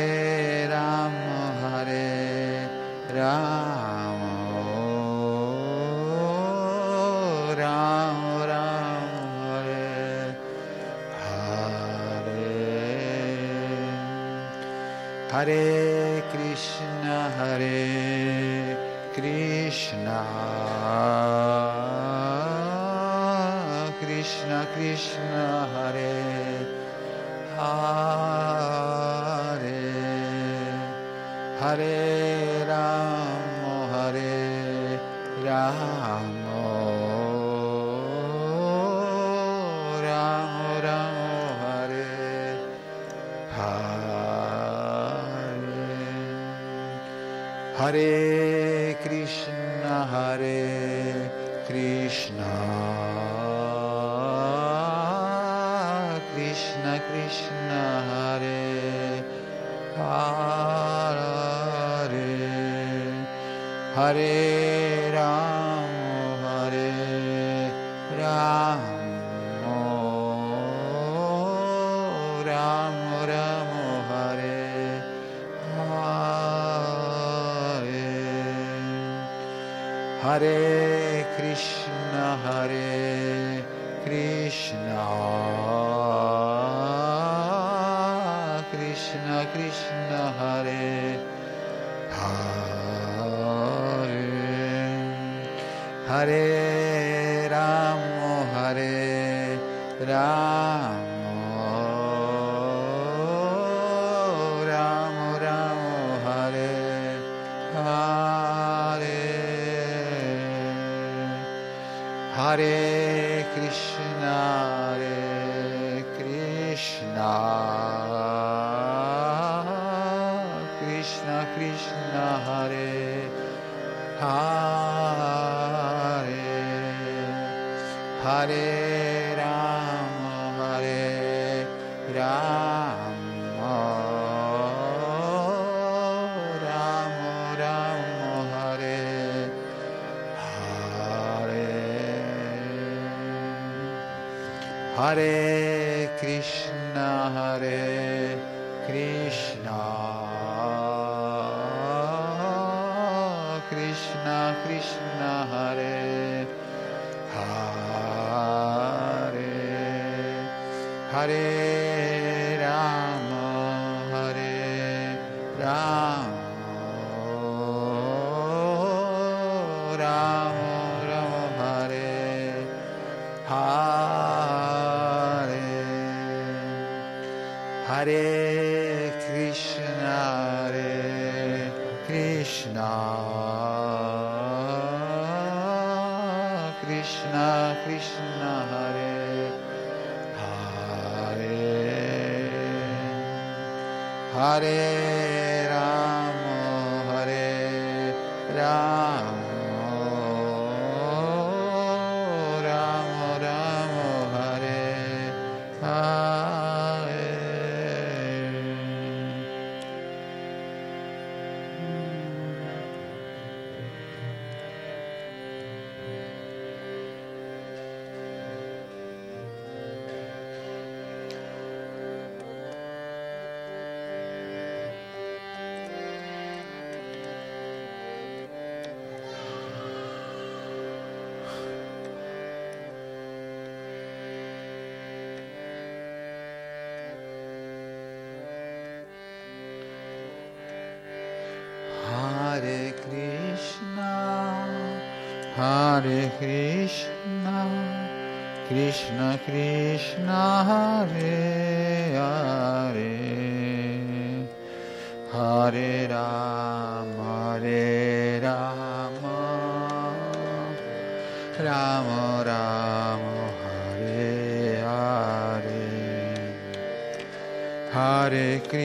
Krishna Krishna Hare. Hare. Hare Ramo Hare Ramo. Hare Krishna, Hare Krishna. Hare Hare Ram Hare Ram Ram Ram Hare. Hare Hare Hare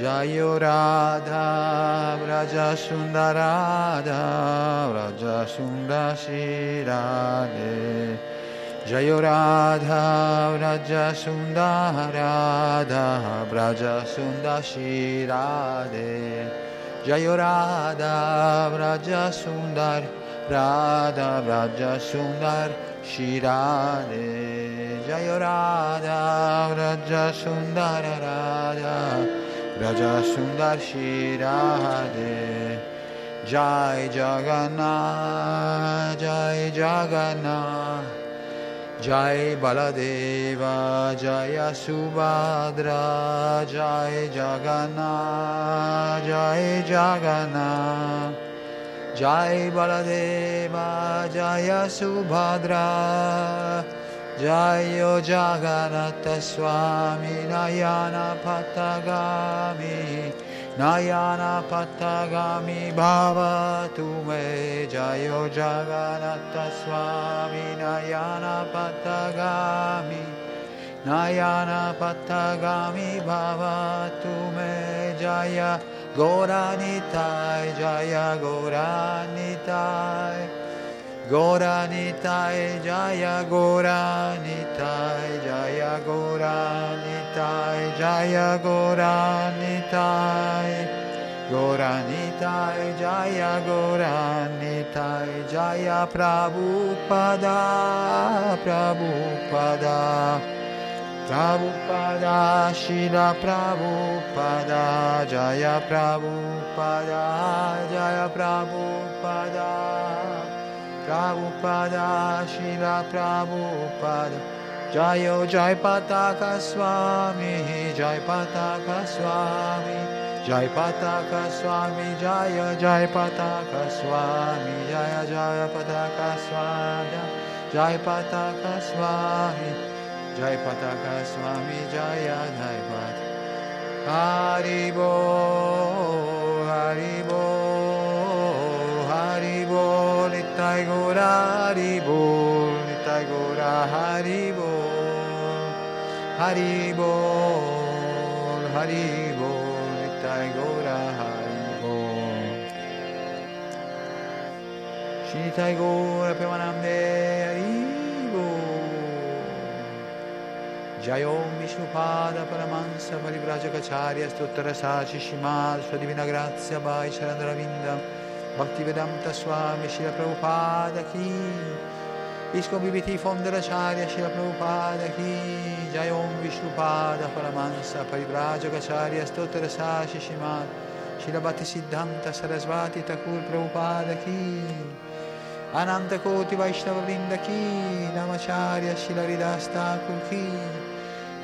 Jayo Radha, Vraja Sundarada, Vraja Sundasi Radhe. Jayo Radha, Vraja Sundarada, Vraja Sundasi Radhe. Jayo Radha, Vraja Sundar, Radha, Vraja Sundar, Shirade. Jayo Radha, Vraja Sundar, Radha, Vraja Sundar, Shirade. Jai Jagannath, Jai Jagannath. Jai Baladeva, Jaya Subhadra, Jai Jagannath, Jai Jagannath. Jai Baladeva, Jaya Subhadra, Jayo Jagannatha Swami, Nayana Patagami, Nayana Patagami Bhava Tume, Jayo Jagannatha Swami, Nayana Patagami, Nayana Patagami Bhava Tume, Jaya Goranitai, Jaya Goranitai. Goranitai Jaya Goranitai Jaya Goranitai Jaya Goranitai Goranitai Jaya Goranitai Jaya Prabhupada Prabhupada Prabhupada Shila Prabhupada Jaya Prabhupada Jaya Prabhupada Prabhupada, Shila Prabhupada, Jayo Jai Pataka Swami, Jai Pataka Swami, Jai Pataka Swami, Jaya Jai Pataka Swami, Jaya Jaya Pataka Swami, Jai Pataka Swami, Jai Pataka Swami, Jaya Jai Pataka. Haribo, Haribo, Haribo, Nitai Gora, Haribo, Nitai Gora, Haribo, Haribo, Haribo, Nitai Gora, Haribo. Shinitai Gora, Premanamde, Haribo. Jayom Vishnupada Paramansa Parivrajacacharya Stottara Saci Shimad Sua Divina Grazia Bhai Charandaravindam Bhaktivedanta Swami Shila Prabhupada Ki. Isko Bibiti Fondaracharya Shila Prabhupada Ki. Jayom Vishnupada Paramansa Parivrajacacharya Stottara Saci Shimad. Shila Bhakti Siddhanta Sarasvati Thakur Prabhupada Ki. Ananta Koti Vaishnava Vrinda Ki. Namacharya Shila Ridas Thakur Ki.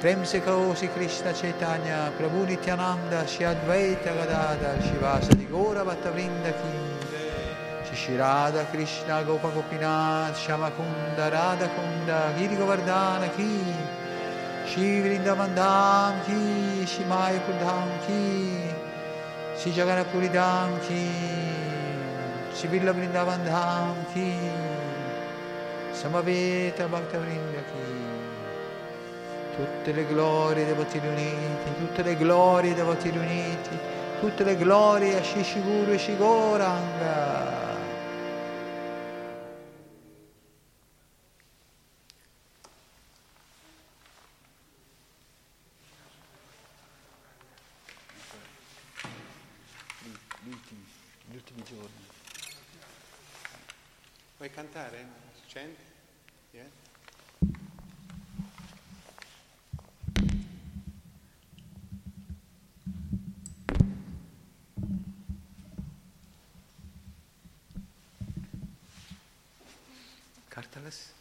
Prem se Kaosi Krishna Chaitanya Prabhu Nityananda Shri Advaita Gadada Shivasa di Gora Bhatta Vrinda Ki Shri Radha Krishna Gopa Gopinath Shama Kunda Radha Kunda Giri Govardhana Ki Shri Vrindavan Dham Ki Shri Mayapur Dham Ki Shri Jagannathpuri Dham Ki Shri Villa Vrindavan Dham Ki Samaveta Bhakta Vrinda Ki tutte le glorie dei voti riuniti, tutte le glorie dei voti riuniti, tutte le glorie a Shishiguru e Shigoranga. Gli ultimi giorni. Vuoi cantare? Senti? Yeah. Cartalas?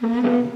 Hare